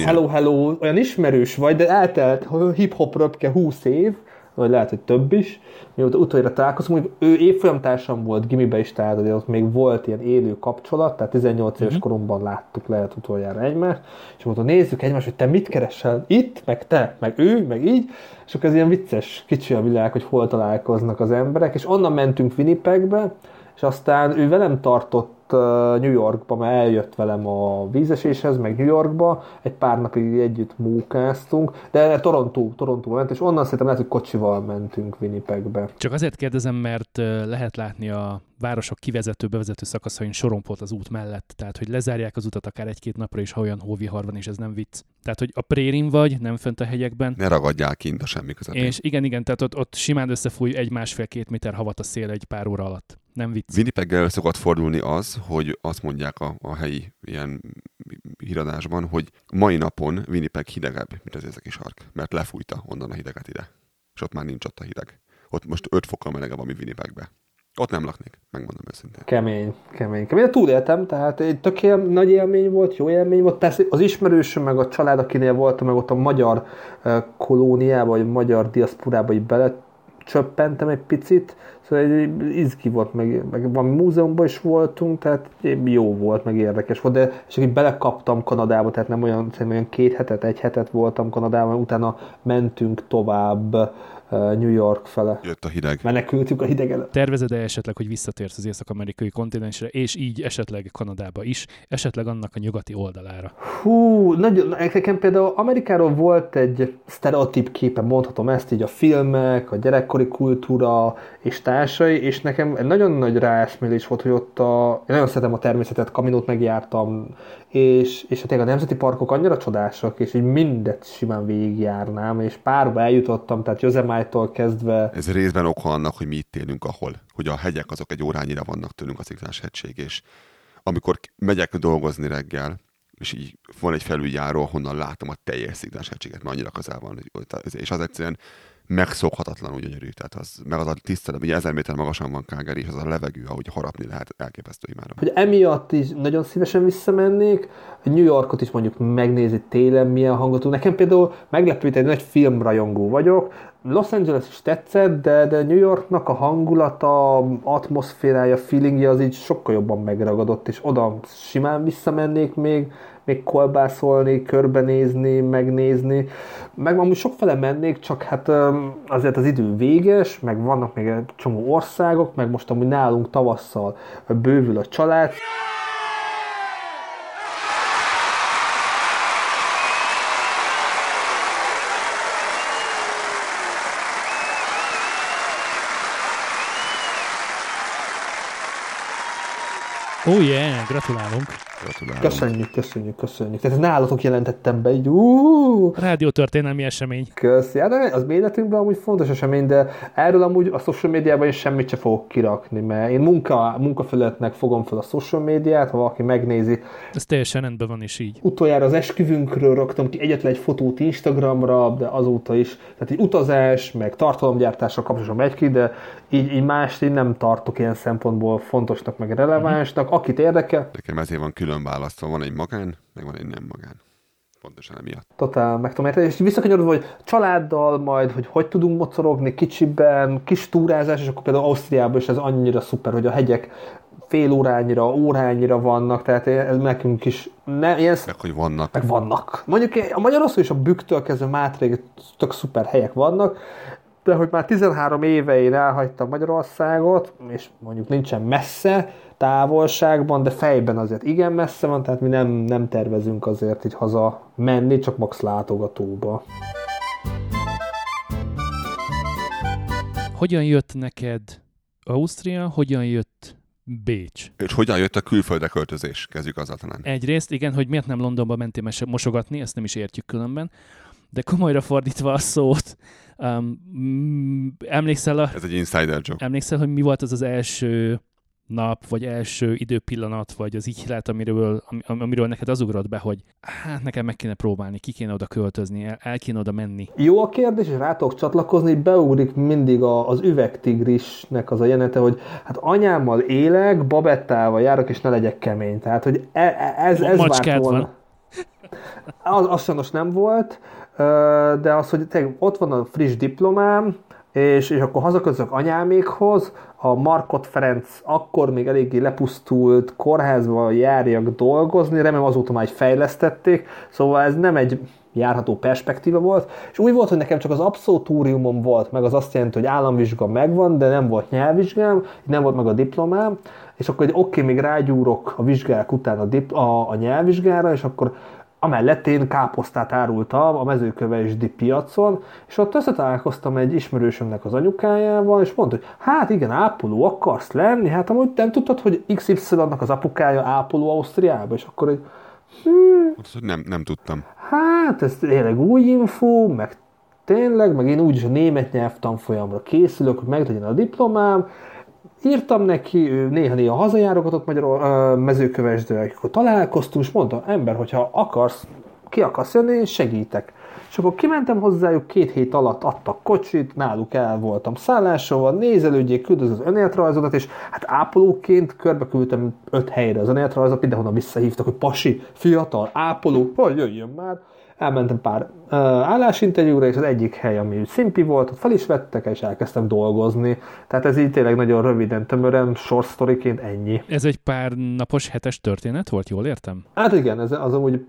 Hello, hello, olyan ismerős vagy, de eltelt hip-hop röpke 20 év, vagy lehet, hogy több is, mióta utoljára találkozunk, hogy ő évfolyamtársam volt gimibe is, tehát hogy ott még volt ilyen élő kapcsolat, tehát 18 éves koromban láttuk lehet utoljára egymást, és mondta, nézzük egymást, hogy te mit keresel itt, meg te, meg ő, meg így, és akkor ez ilyen vicces, kicsi a világ, hogy hol találkoznak az emberek, és onnan mentünk Winnipegbe, és aztán ő velem tartott New Yorkba, mert eljött velem a vízeséshez, meg New Yorkba, egy pár napig együtt munkáztunk, de Toronto, Torontóba ment, és onnan szerintem lehet, hogy kocsival mentünk Winnipegbe. Csak azért kérdezem, mert lehet látni a városok kivezető, bevezető szakaszain sorompot az út mellett. Tehát, hogy lezárják az utat akár egy-két napra is, ha olyan hóvihar van, és ez nem vicc. Tehát, hogy a prérin vagy, nem fönt a hegyekben, Ne ragadjál kint a semmi közepén. és igen, igen, tehát ott, ott simán összefúj egy másfél-két méter havat a szél egy pár óra alatt. Nem vicc. Winnipeggel szokott fordulni az, hogy azt mondják a, a helyi ilyen híradásban, hogy mai napon Winnipeg hidegebb, mint az északi sark, mert lefújta onnan a hideget ide. És ott már nincs ott a hideg. Ott most 5 fokkal melegebb, ami Winnipegbe. Ott nem laknék, megmondom őszintén. Kemény, kemény, kemény. De túléltem, tehát egy tök él, nagy élmény volt, jó élmény volt. Persze az ismerősöm, meg a család, akinél voltam, meg ott a magyar eh, kolóniába, vagy magyar diaszporába így bele csöppentem egy picit, szóval egy izgi volt, meg, meg valami múzeumban is voltunk, tehát jó volt, meg érdekes volt, de és így belekaptam Kanadába, tehát nem olyan, szerintem olyan két hetet, egy hetet voltam Kanadában, utána mentünk tovább New York fele. Jött a hideg. Menekültünk a hideg előtt. Tervezed-e esetleg, hogy visszatérsz az észak-amerikai kontinensre, és így esetleg Kanadába is, esetleg annak a nyugati oldalára? Hú, nagyon, nekem például Amerikáról volt egy sztereotíp képe, mondhatom ezt így a filmek, a gyerekkori kultúra és társai, és nekem egy nagyon nagy ráeszmélés volt, hogy ott a, én nagyon szeretem a természetet, kaminót megjártam, és, és tényleg a nemzeti parkok annyira csodásak, és így mindet simán végigjárnám, és párba eljutottam, tehát Yosemite-tól kezdve Ez részben oka annak, hogy mi itt élünk ahol. Hogy a hegyek azok egy órányira vannak tőlünk a Sziklás hegység, és amikor megyek dolgozni reggel, és így van egy felüljáró, honnan látom a teljes Sziklás hegységet, mert annyira közel van, és az egyszerűen megszokhatatlanul gyönyörű. Tehát az, meg az a tisztelet, ugye ezer méter magasan van Calgary, és az a levegő, ahogy harapni lehet, elképesztő imádom. hogy emiatt is nagyon szívesen visszamennék. New Yorkot is mondjuk megnézi télen, milyen hangot tud. Nekem például meglepő, hogy egy nagy filmrajongó vagyok. Los Angeles is tetszett, de, de New Yorknak a hangulata, atmoszférája, feelingje az így sokkal jobban megragadott, és oda simán visszamennék még, még kolbászolni, körbenézni, megnézni. Meg amúgy sokfele mennék, csak hát azért az idő véges, meg vannak még egy csomó országok, meg most amúgy nálunk tavasszal bővül a család. Oh yeah, gratulálunk! Gratulálunk. Köszönjük, köszönjük, köszönjük. Tehát nálatok jelentettem be, így uh, Rádiótörténelmi esemény. köszi. Hát az életünkben amúgy fontos esemény, de erről amúgy a social médiában én semmit se fogok kirakni, mert én munka, munkafelületnek fogom fel a social médiát, ha valaki megnézi. Ez teljesen rendben van is így. Utoljára az esküvünkről raktam ki egyetlen egy fotót Instagramra, de azóta is. Tehát egy utazás, meg tartalomgyártással kapcsolatban megy ki, de így, így mást én nem tartok ilyen szempontból fontosnak, meg relevánsnak. Akit érdekel, Nekem ezért van külön választva. Van egy magán, meg van egy nem magán. Pontosan emiatt. Totál meg tudom érteni, és visszakanyarodva, hogy családdal majd, hogy hogy tudunk mocorogni kicsiben, kis túrázás, és akkor például Ausztriában is ez annyira szuper, hogy a hegyek fél órányira, órányira vannak, tehát ez nekünk is ne, ilyen, Meg hogy vannak. meg vannak. Mondjuk a Magyarországon is a Büktől kezdve Mátréig tök szuper helyek vannak, de hogy már 13 éve én elhagytam Magyarországot, és mondjuk nincsen messze távolságban, de fejben azért igen messze van, tehát mi nem, nem tervezünk azért így haza menni, csak max látogatóba. Hogyan jött neked Ausztria, hogyan jött Bécs. És hogyan jött a külföldre költözés? Kezdjük azzal talán. Egyrészt, igen, hogy miért nem Londonba mentél mosogatni, ezt nem is értjük különben, de komolyra fordítva a szót, um, emlékszel a... Ez egy insider joke. Emlékszel, hogy mi volt az az első nap, vagy első időpillanat, vagy az ihlet, amiről, am, amiről neked az ugrott be, hogy hát nekem meg kéne próbálni, ki kéne oda költözni, el, el kéne oda menni. Jó a kérdés, és rá tudok csatlakozni, beugrik mindig a, az üvegtigrisnek az a jenete, hogy hát anyámmal élek, babettával járok, és ne legyek kemény. Tehát, hogy e, e, ez, ez várt volna. Van. Az, az sajnos nem volt, de az, hogy ott van a friss diplomám, és, és akkor hazaközök anyámékhoz, a Markot Ferenc akkor még eléggé lepusztult kórházba járjak dolgozni, remélem azóta már fejlesztették, szóval ez nem egy járható perspektíva volt, és úgy volt, hogy nekem csak az abszolútúriumom volt, meg az azt jelenti, hogy államvizsga megvan, de nem volt nyelvvizsgám, nem volt meg a diplomám, és akkor egy oké, okay, még rágyúrok a vizsgák után a, dip, a, a nyelvvizsgára, és akkor Amellett én káposztát árultam a mezőkövesdi piacon, és ott összetalálkoztam egy ismerősömnek az anyukájával, és mondta, hogy hát igen, ápoló akarsz lenni? Hát amúgy nem tudtad, hogy XY-nak az apukája ápoló Ausztriába, és akkor egy hmm, nem, nem tudtam. Hát ez tényleg új info, meg tényleg, meg én úgyis a német nyelvtanfolyamra készülök, hogy meglegyen a diplomám, írtam neki, ő néha-néha hazajárogatott Magyar mezőkövesdő, akkor találkoztunk, és mondta, ember, hogyha akarsz, ki akarsz jönni, segítek. És akkor kimentem hozzájuk, két hét alatt adtak kocsit, náluk el voltam szállásolva, nézelődjék, küldöz az önéletrajzodat, és hát ápolóként körbe küldtem öt helyre az önéletrajzot, mindenhonnan visszahívtak, hogy pasi, fiatal, ápoló, hogy jöjjön már elmentem pár uh, állásinterjúra, és az egyik hely, ami szimpi volt, ott fel is vettek, és elkezdtem dolgozni. Tehát ez így tényleg nagyon röviden, tömören, short storyként ennyi. Ez egy pár napos, hetes történet volt, jól értem? Hát igen, ez az amúgy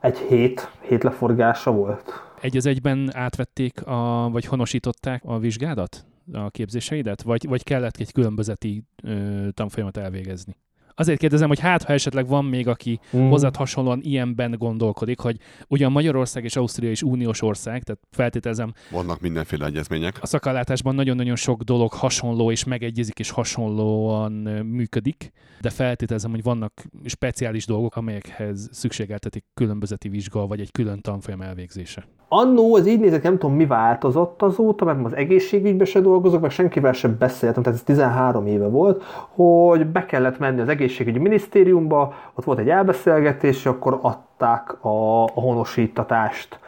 egy hét, hét leforgása volt. Egy az egyben átvették, a, vagy honosították a vizsgádat? a képzéseidet, vagy, vagy kellett egy különbözeti ö, tanfolyamat elvégezni? Azért kérdezem, hogy hát, ha esetleg van még, aki mm. hozzád hasonlóan ilyenben gondolkodik, hogy ugyan Magyarország és Ausztria is uniós ország, tehát feltételezem. Vannak mindenféle egyezmények. A szakallátásban nagyon-nagyon sok dolog hasonló és megegyezik és hasonlóan működik, de feltételezem, hogy vannak speciális dolgok, amelyekhez szükségeltetik különbözeti vizsga vagy egy külön tanfolyam elvégzése. Annó ez így nézett, nem tudom mi változott azóta, mert az egészségügyben se dolgozok, meg senkivel sem beszéltem, tehát ez 13 éve volt, hogy be kellett menni az egészségügyi minisztériumba, ott volt egy elbeszélgetés, és akkor adták a honosítatást.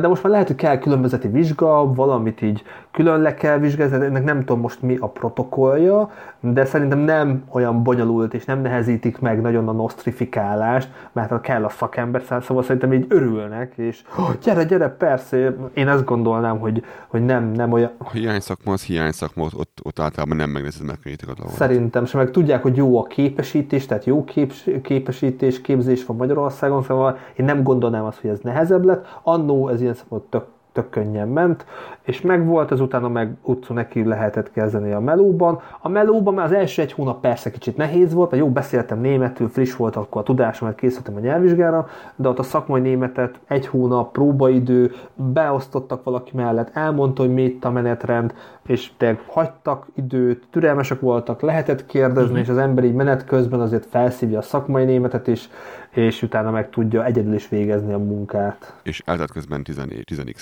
De most már lehet, hogy kell különbözeti vizsga, valamit így külön le kell vizsgálni, ennek nem tudom most mi a protokollja, de szerintem nem olyan bonyolult, és nem nehezítik meg nagyon a nosztrifikálást, mert kell a szakember, szóval szerintem így örülnek, és oh, gyere, gyere, persze, én ezt gondolnám, hogy, hogy nem, nem olyan... A hiány szakma az hiány szakma, ott, ott általában nem megnézed, a dolgot. Szerintem sem, meg tudják, hogy jó a képesítés, tehát jó kép, képesítés, képzés van Magyarországon, szóval én nem gondolnám azt, hogy ez nehezebb lett. Annó ez ilyen szempontból tök tök könnyen ment, és megvolt, utána meg utcú neki lehetett kezdeni a melóban. A melóban már az első egy hónap persze kicsit nehéz volt, mert jó beszéltem németül, friss volt akkor a tudásom, mert készültem a nyelvvizsgára, de ott a szakmai németet egy hónap, próbaidő, beosztottak valaki mellett, elmondta, hogy mi itt a menetrend, és te hagytak időt, türelmesek voltak, lehetett kérdezni, uh-huh. és az ember így menet közben azért felszívja a szakmai németet, és, és utána meg tudja egyedül is végezni a munkát. És eltelt közben 10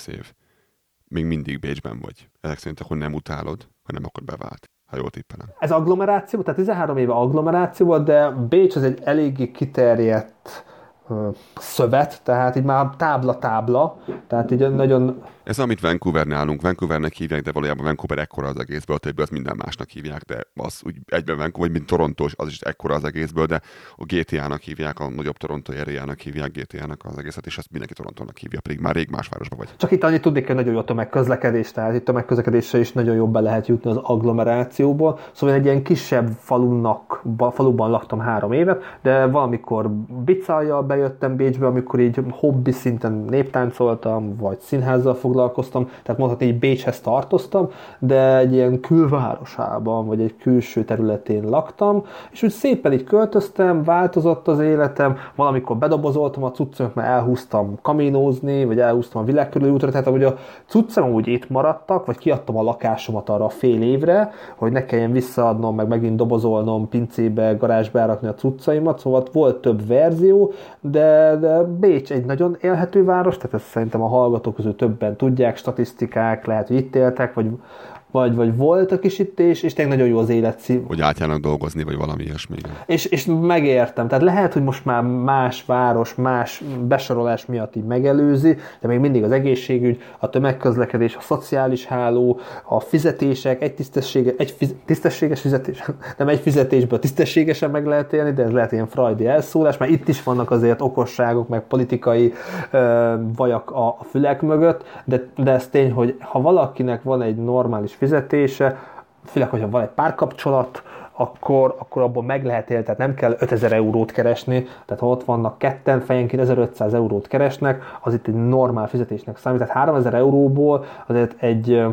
év. Még mindig Bécsben vagy. Ezek szerint akkor nem utálod, hanem akkor bevált. Ha jól tippelem. Ez agglomeráció, tehát 13 éve agglomeráció volt, de Bécs az egy eléggé kiterjedt szövet, tehát így már tábla-tábla, tehát így nagyon ez amit Vancouver nálunk, Vancouvernek hívják, de valójában Vancouver ekkora az egészből, a többi az minden másnak hívják, de az úgy egyben Vancouver, vagy mint Torontos, az is ekkora az egészből, de a GTA-nak hívják, a nagyobb Toronto area hívják GTA-nak az egészet, és azt mindenki Torontónak hívja, pedig már rég más városban vagy. Csak itt annyit tudni kell, nagyon jó a tömegközlekedés, tehát itt a tömegközlekedésre is nagyon jobb be lehet jutni az agglomerációból. Szóval egy ilyen kisebb falunak, faluban laktam három évet, de valamikor bicajjal bejöttem Bécsbe, amikor így hobbi szinten néptáncoltam, vagy színházzal foglalkoztam, foglalkoztam, tehát mondhatni, hogy Bécshez tartoztam, de egy ilyen külvárosában, vagy egy külső területén laktam, és úgy szépen így költöztem, változott az életem, valamikor bedobozoltam a cuccomat, mert elhúztam kaminózni, vagy elhúztam a világ körüli útra, tehát hogy a cuccom úgy itt maradtak, vagy kiadtam a lakásomat arra a fél évre, hogy ne kelljen visszaadnom, meg megint dobozolnom, pincébe, garázsba elrakni a cuccaimat, szóval volt több verzió, de, de Bécs egy nagyon élhető város, tehát ezt szerintem a hallgatók közül többen tudják, statisztikák, lehet, hogy itt éltek, vagy vagy, vagy voltak is itt, és, tényleg nagyon jó az életszín. Hogy átjárnak dolgozni, vagy valami ilyesmi. És, és megértem. Tehát lehet, hogy most már más város, más besorolás miatt így megelőzi, de még mindig az egészségügy, a tömegközlekedés, a szociális háló, a fizetések, egy, tisztessége, egy fiz, tisztességes fizetés, nem egy fizetésből tisztességesen meg lehet élni, de ez lehet ilyen frajdi elszólás, mert itt is vannak azért okosságok, meg politikai ö, vajak a, a fülek mögött, de, de ez tény, hogy ha valakinek van egy normális fizetése, főleg, hogyha van egy párkapcsolat, akkor, akkor abból meg lehet élni, tehát nem kell 5000 eurót keresni, tehát ha ott vannak ketten, fejenként 1500 eurót keresnek, az itt egy normál fizetésnek számít, tehát 3000 euróból azért egy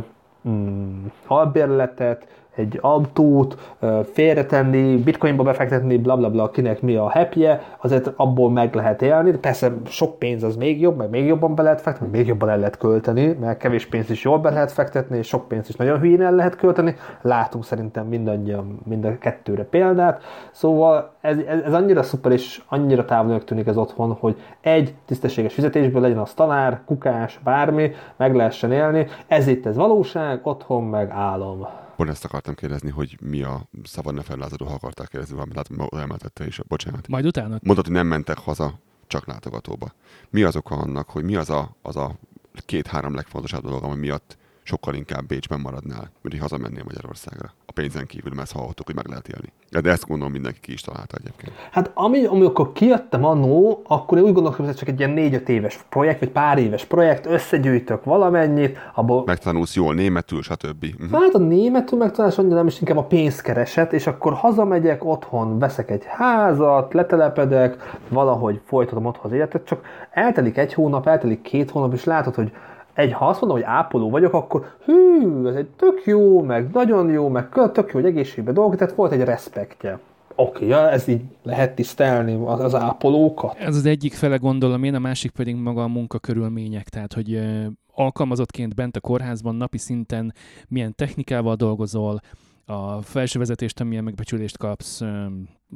mm, albérletet, egy autót, félretenni, bitcoinba befektetni, bla bla bla, kinek mi a happy azért abból meg lehet élni. Persze sok pénz az még jobb, meg még jobban be lehet fektetni, még jobban el lehet költeni, mert kevés pénz is jól be lehet fektetni, és sok pénz is nagyon hülyén el lehet költeni. Látunk szerintem mindannyian mind a kettőre példát. Szóval ez, ez, ez annyira szuper, és annyira távolnak tűnik ez otthon, hogy egy tisztességes fizetésből legyen az tanár, kukás, bármi, meg lehessen élni. Ez itt ez valóság, otthon meg álom. Pont ezt akartam kérdezni, hogy mi a szabad ne fellázadó, ha akarták kérdezni valamit, látom, elmentette is, bocsánat. Majd utána? Mondod, hogy nem mentek haza, csak látogatóba. Mi az oka annak, hogy mi az a, az a két-három legfontosabb dolog, ami miatt sokkal inkább Bécsben maradnál, mint hogy hazamennél Magyarországra. A pénzen kívül, mert ezt hallottuk, hogy meg lehet élni. De ezt gondolom mindenki ki is találta egyébként. Hát ami, amikor kijöttem annó, akkor én úgy gondoltam, hogy ez csak egy ilyen négy-öt éves projekt, vagy pár éves projekt, összegyűjtök valamennyit, abból... Megtanulsz jól németül, stb. Uh-huh. Hát a németül megtanulás annyira nem is inkább a pénzkereset, és akkor hazamegyek otthon, veszek egy házat, letelepedek, valahogy folytatom otthon az életet, csak eltelik egy hónap, eltelik két hónap, és látod, hogy egy, ha azt mondom, hogy ápoló vagyok, akkor hű, ez egy tök jó, meg nagyon jó, meg tök jó, hogy egészségben dolgok, tehát volt egy respektje. Oké, okay, ja, ez így lehet tisztelni az, az ápolókat. Ez az egyik fele gondolom én, a másik pedig maga a munkakörülmények, tehát hogy alkalmazottként bent a kórházban napi szinten milyen technikával dolgozol, a felső vezetéstől milyen megbecsülést kapsz,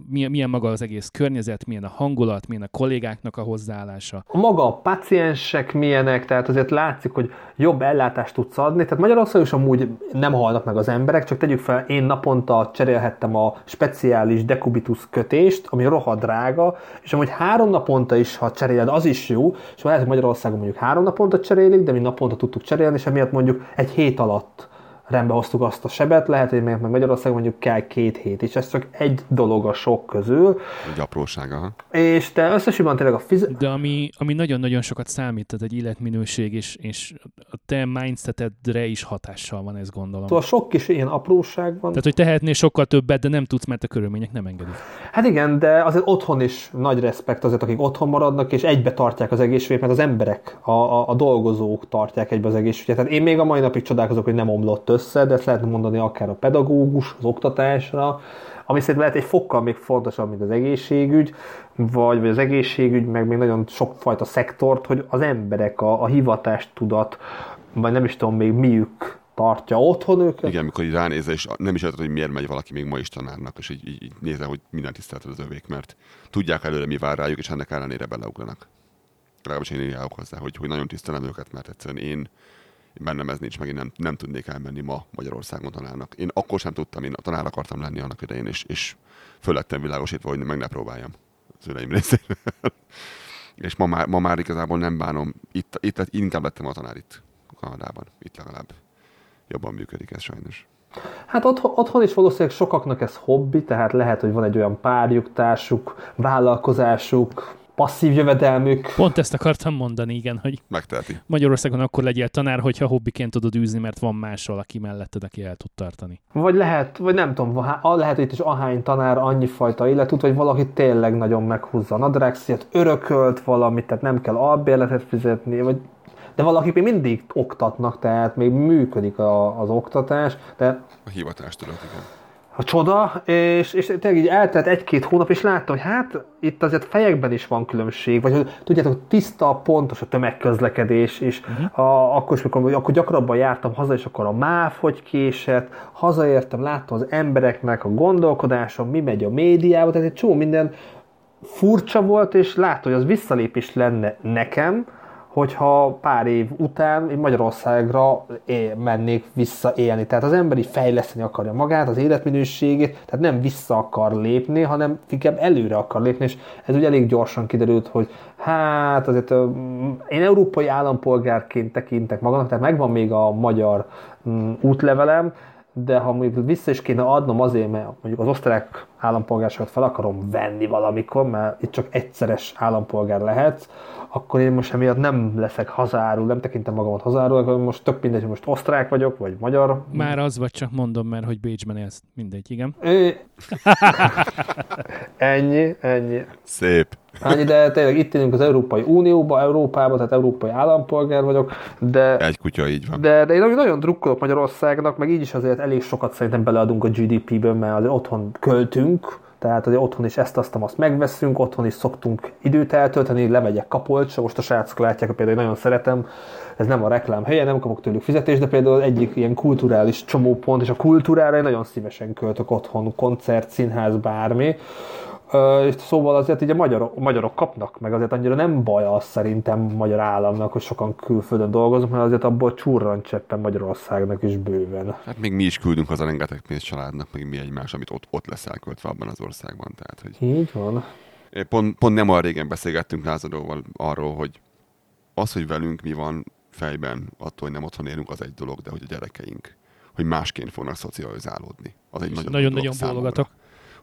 milyen, milyen maga az egész környezet, milyen a hangulat, milyen a kollégáknak a hozzáállása. Maga a paciensek milyenek, tehát azért látszik, hogy jobb ellátást tudsz adni. Tehát Magyarországon is amúgy nem halnak meg az emberek, csak tegyük fel, én naponta cserélhettem a speciális dekubitus kötést, ami rohadt drága, és amúgy három naponta is, ha cseréled, az is jó, és lehet, hogy Magyarországon mondjuk három naponta cserélik, de mi naponta tudtuk cserélni, és emiatt mondjuk egy hét alatt rendbe hoztuk azt a sebet, lehet, hogy még meg Magyarországon mondjuk kell két hét, és ez csak egy dolog a sok közül. Egy aprósága. És te összességben tényleg a fizet... De ami, ami nagyon-nagyon sokat számít, tehát egy életminőség, és, és a te mindsetedre is hatással van, ezt gondolom. Szóval sok kis ilyen apróság van. Tehát, hogy tehetnél sokkal többet, de nem tudsz, mert a körülmények nem engedik. Hát igen, de azért otthon is nagy respekt azért, akik otthon maradnak, és egybe tartják az egészséget, mert az emberek, a, a, a dolgozók tartják egybe az egészséget. Tehát én még a mai napig csodálkozok, hogy nem omlott össze, de ezt lehet mondani akár a pedagógus, az oktatásra, ami szerintem lehet egy fokkal még fontosabb, mint az egészségügy, vagy, vagy az egészségügy, meg még nagyon sokfajta szektort, hogy az emberek a, a hivatást tudat, vagy nem is tudom még miük tartja otthon őket. Igen, amikor így ránézel, és nem is érted, hogy miért megy valaki még ma is tanárnak, és így, így, így nézel, hogy minden tiszteleted az övék, mert tudják előre, mi vár rájuk, és ennek ellenére beleugranak. Legalábbis én így hozzá, hogy, hogy nagyon tisztelem őket, mert egyszerűen én bennem ez nincs meg, én nem, nem tudnék elmenni ma Magyarországon tanárnak. Én akkor sem tudtam, én tanár akartam lenni annak idején, és, és föl világosítva, hogy meg ne próbáljam szüleim részéről. és ma már, ma már igazából nem bánom. Itt, itt inkább lettem a tanár itt Kanadában. Itt legalább jobban működik ez sajnos. Hát otthon, otthon is valószínűleg sokaknak ez hobbi, tehát lehet, hogy van egy olyan párjuk, társuk, vállalkozásuk, passzív jövedelmük. Pont ezt akartam mondani, igen, hogy Megteheti. Magyarországon akkor legyél tanár, hogyha hobbiként tudod űzni, mert van mással, aki melletted, aki el tud tartani. Vagy lehet, vagy nem tudom, lehet, hogy itt is ahány tanár annyi fajta életút, vagy valaki tényleg nagyon meghúzza a nadrágszíjat, örökölt valamit, tehát nem kell albérletet fizetni, vagy de valakik még mindig oktatnak, tehát még működik a, az oktatás, de A hivatás tudod, igen. A csoda, és, és tényleg így eltelt egy-két hónap, és láttam, hogy hát itt azért fejekben is van különbség, vagy hogy tudjátok, tiszta, pontos a tömegközlekedés, és uh-huh. a, akkor is, mikor, akkor gyakrabban jártam haza, és akkor a MÁV hogy késett, hazaértem, láttam az embereknek a gondolkodáson, mi megy a médiába, tehát egy csomó minden furcsa volt, és látom, hogy az visszalépés lenne nekem, hogyha pár év után én Magyarországra é- mennék vissza élni. Tehát az ember így fejleszteni akarja magát, az életminőségét, tehát nem vissza akar lépni, hanem inkább előre akar lépni, és ez ugye elég gyorsan kiderült, hogy hát azért ö, én európai állampolgárként tekintek magamnak, tehát megvan még a magyar mm, útlevelem, de ha mondjuk vissza is kéne adnom azért, mert mondjuk az osztrák állampolgárságot fel akarom venni valamikor, mert itt csak egyszeres állampolgár lehetsz, akkor én most emiatt nem leszek hazáról, nem tekintem magamat hazáról, akkor most tök mindegy, hogy most osztrák vagyok, vagy magyar. Már az vagy csak mondom, mert hogy Bécsben élsz. Mindegy, igen. Ö, ennyi, ennyi. Szép. Annyi, de tényleg itt élünk az Európai Unióba, Európába, tehát európai állampolgár vagyok, de Egy kutya így van. de, de én nagyon drukkolok Magyarországnak, meg így is azért elég sokat szerintem beleadunk a GDP-ből, mert azért otthon költünk, tehát azért otthon is ezt, azt, azt megveszünk, otthon is szoktunk időt eltölteni, lemegyek kapolcsra, most a srácok látják, hogy például nagyon szeretem, ez nem a reklám helye, nem kapok tőlük fizetést, de például egyik ilyen kulturális csomópont, és a kultúrára én nagyon szívesen költök otthon, koncert, színház, bármi. És szóval azért így a magyarok, magyarok kapnak, meg azért annyira nem baj az szerintem magyar államnak, hogy sokan külföldön dolgoznak, mert azért abból csurran cseppen Magyarországnak is bőven. Hát még mi is küldünk haza rengeteg pénzt családnak, meg mi egymás, amit ott, ott lesz elköltve abban az országban. Tehát, hogy Így van. pont, pont nem olyan régen beszélgettünk Lázadóval arról, hogy az, hogy velünk mi van fejben, attól, hogy nem otthon élünk, az egy dolog, de hogy a gyerekeink, hogy másként fognak szocializálódni. Az egy És nagyon, nagyon-nagyon bólogatok.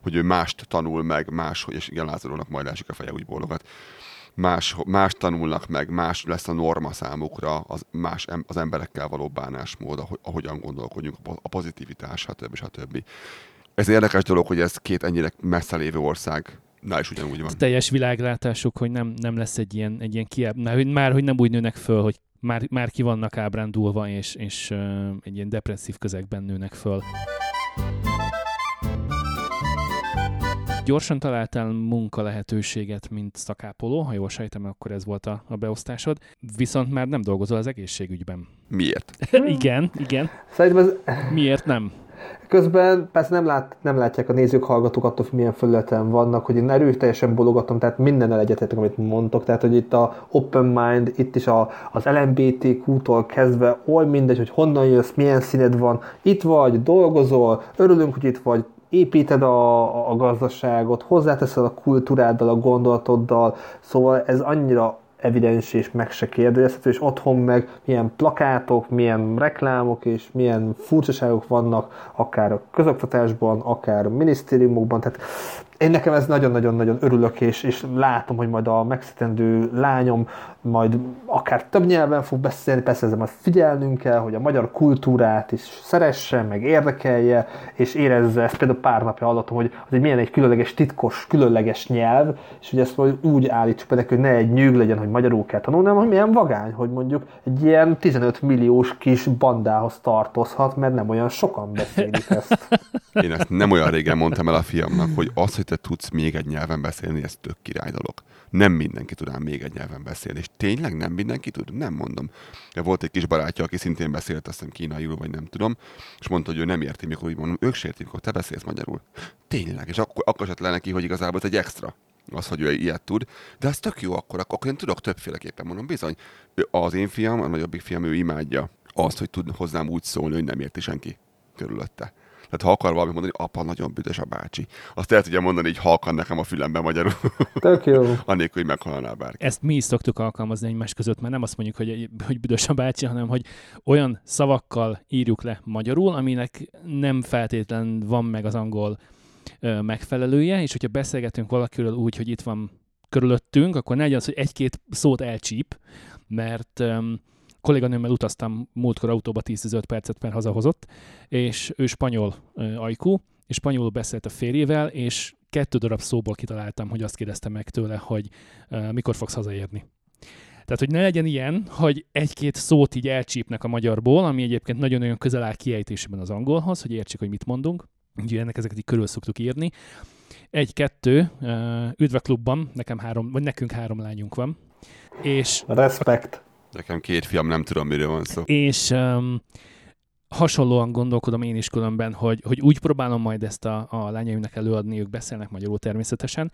Hogy ő mást tanul meg, más, hogy és igen, Lázadónak majd esik a feje, úgy bólogat. Más, más tanulnak meg, más lesz a norma számukra, az, más az emberekkel való bánásmód, ahogy, ahogyan gondolkodjunk, a po- a pozitivitás, stb. stb. Ez érdekes dolog, hogy ez két ennyire messze lévő ország, na is ugyanúgy van. Ez teljes világlátásuk, hogy nem, nem lesz egy ilyen, egy ilyen kiáb... Már, hogy- már, hogy nem úgy nőnek föl, hogy már, már ki vannak ábrándulva, és, és uh, egy ilyen depresszív közegben nőnek föl. Gyorsan találtál munka lehetőséget, mint szakápoló, ha jól sejtem, akkor ez volt a, a beosztásod, viszont már nem dolgozol az egészségügyben. Miért? igen, igen. Szerintem ez, Miért nem? Közben persze nem, lát, nem látják a nézők, hallgatók attól, hogy milyen felületen vannak, hogy én erőteljesen bologatom, tehát mindennel egyetértek, amit mondtok, tehát hogy itt a Open Mind, itt is a, az LMBTQ-tól kezdve, oly mindegy, hogy honnan jössz, milyen színed van, itt vagy, dolgozol, örülünk, hogy itt vagy, építed a, a gazdaságot, hozzáteszed a kultúráddal, a gondolatoddal, szóval ez annyira evidens és meg se kérdőjelezhető, és otthon meg milyen plakátok, milyen reklámok és milyen furcsaságok vannak, akár a közoktatásban, akár a minisztériumokban, tehát én nekem ez nagyon-nagyon-nagyon örülök, és, és látom, hogy majd a megszítendő lányom majd akár több nyelven fog beszélni, persze ezzel majd figyelnünk kell, hogy a magyar kultúrát is szeresse, meg érdekelje, és érezze, ezt például pár napja hallottam, hogy az egy milyen egy különleges, titkos, különleges nyelv, és hogy ezt majd úgy állítsuk neki, hogy ne egy nyűg legyen, hogy magyarul kell tanulni, hanem hogy milyen vagány, hogy mondjuk egy ilyen 15 milliós kis bandához tartozhat, mert nem olyan sokan beszélik ezt. Én ezt nem olyan régen mondtam el a fiamnak, hogy az, hogy te tudsz még egy nyelven beszélni, ez tök király dolog. Nem mindenki tud ám még egy nyelven beszélni. És tényleg nem mindenki tud? Nem mondom. Ja, volt egy kis barátja, aki szintén beszélt, azt hiszem kínaiul, vagy nem tudom, és mondta, hogy ő nem érti, mikor úgy mondom, ők sértik, mikor te beszélsz magyarul. Tényleg, és akkor, akkor esett le neki, hogy igazából ez egy extra az, hogy ő ilyet tud, de ez tök jó akkor, akkor én tudok többféleképpen mondom, bizony. Az én fiam, a nagyobbik fiam, ő imádja azt, hogy tud hozzám úgy szólni, hogy nem érti senki körülötte. Tehát ha akar valamit mondani, apa, nagyon büdös a bácsi. Azt el tudja mondani, hogy halkan nekem a fülemben magyarul, Tök jó. anélkül, hogy meghalnál bárki. Ezt mi is szoktuk alkalmazni egymás között, mert nem azt mondjuk, hogy, hogy büdös a bácsi, hanem hogy olyan szavakkal írjuk le magyarul, aminek nem feltétlen van meg az angol ö, megfelelője, és hogyha beszélgetünk valakiről úgy, hogy itt van körülöttünk, akkor ne legyen az, hogy egy-két szót elcsíp, mert um, kolléganőmmel utaztam múltkor autóba 10-15 percet, mert hazahozott, és ő spanyol ajkú, és spanyolul beszélt a férjével, és kettő darab szóból kitaláltam, hogy azt kérdeztem meg tőle, hogy uh, mikor fogsz hazaérni. Tehát, hogy ne legyen ilyen, hogy egy-két szót így elcsípnek a magyarból, ami egyébként nagyon-nagyon közel áll kiejtésében az angolhoz, hogy értsék, hogy mit mondunk. Ugye ennek ezeket így körül szoktuk írni. Egy-kettő, üdv a klubban, nekem három, vagy nekünk három lányunk van. És, Respekt. Nekem két fiam, nem tudom, miről van szó. és um, hasonlóan gondolkodom én is különben, hogy, hogy úgy próbálom majd ezt a, a lányaimnak előadni, ők beszélnek magyarul természetesen.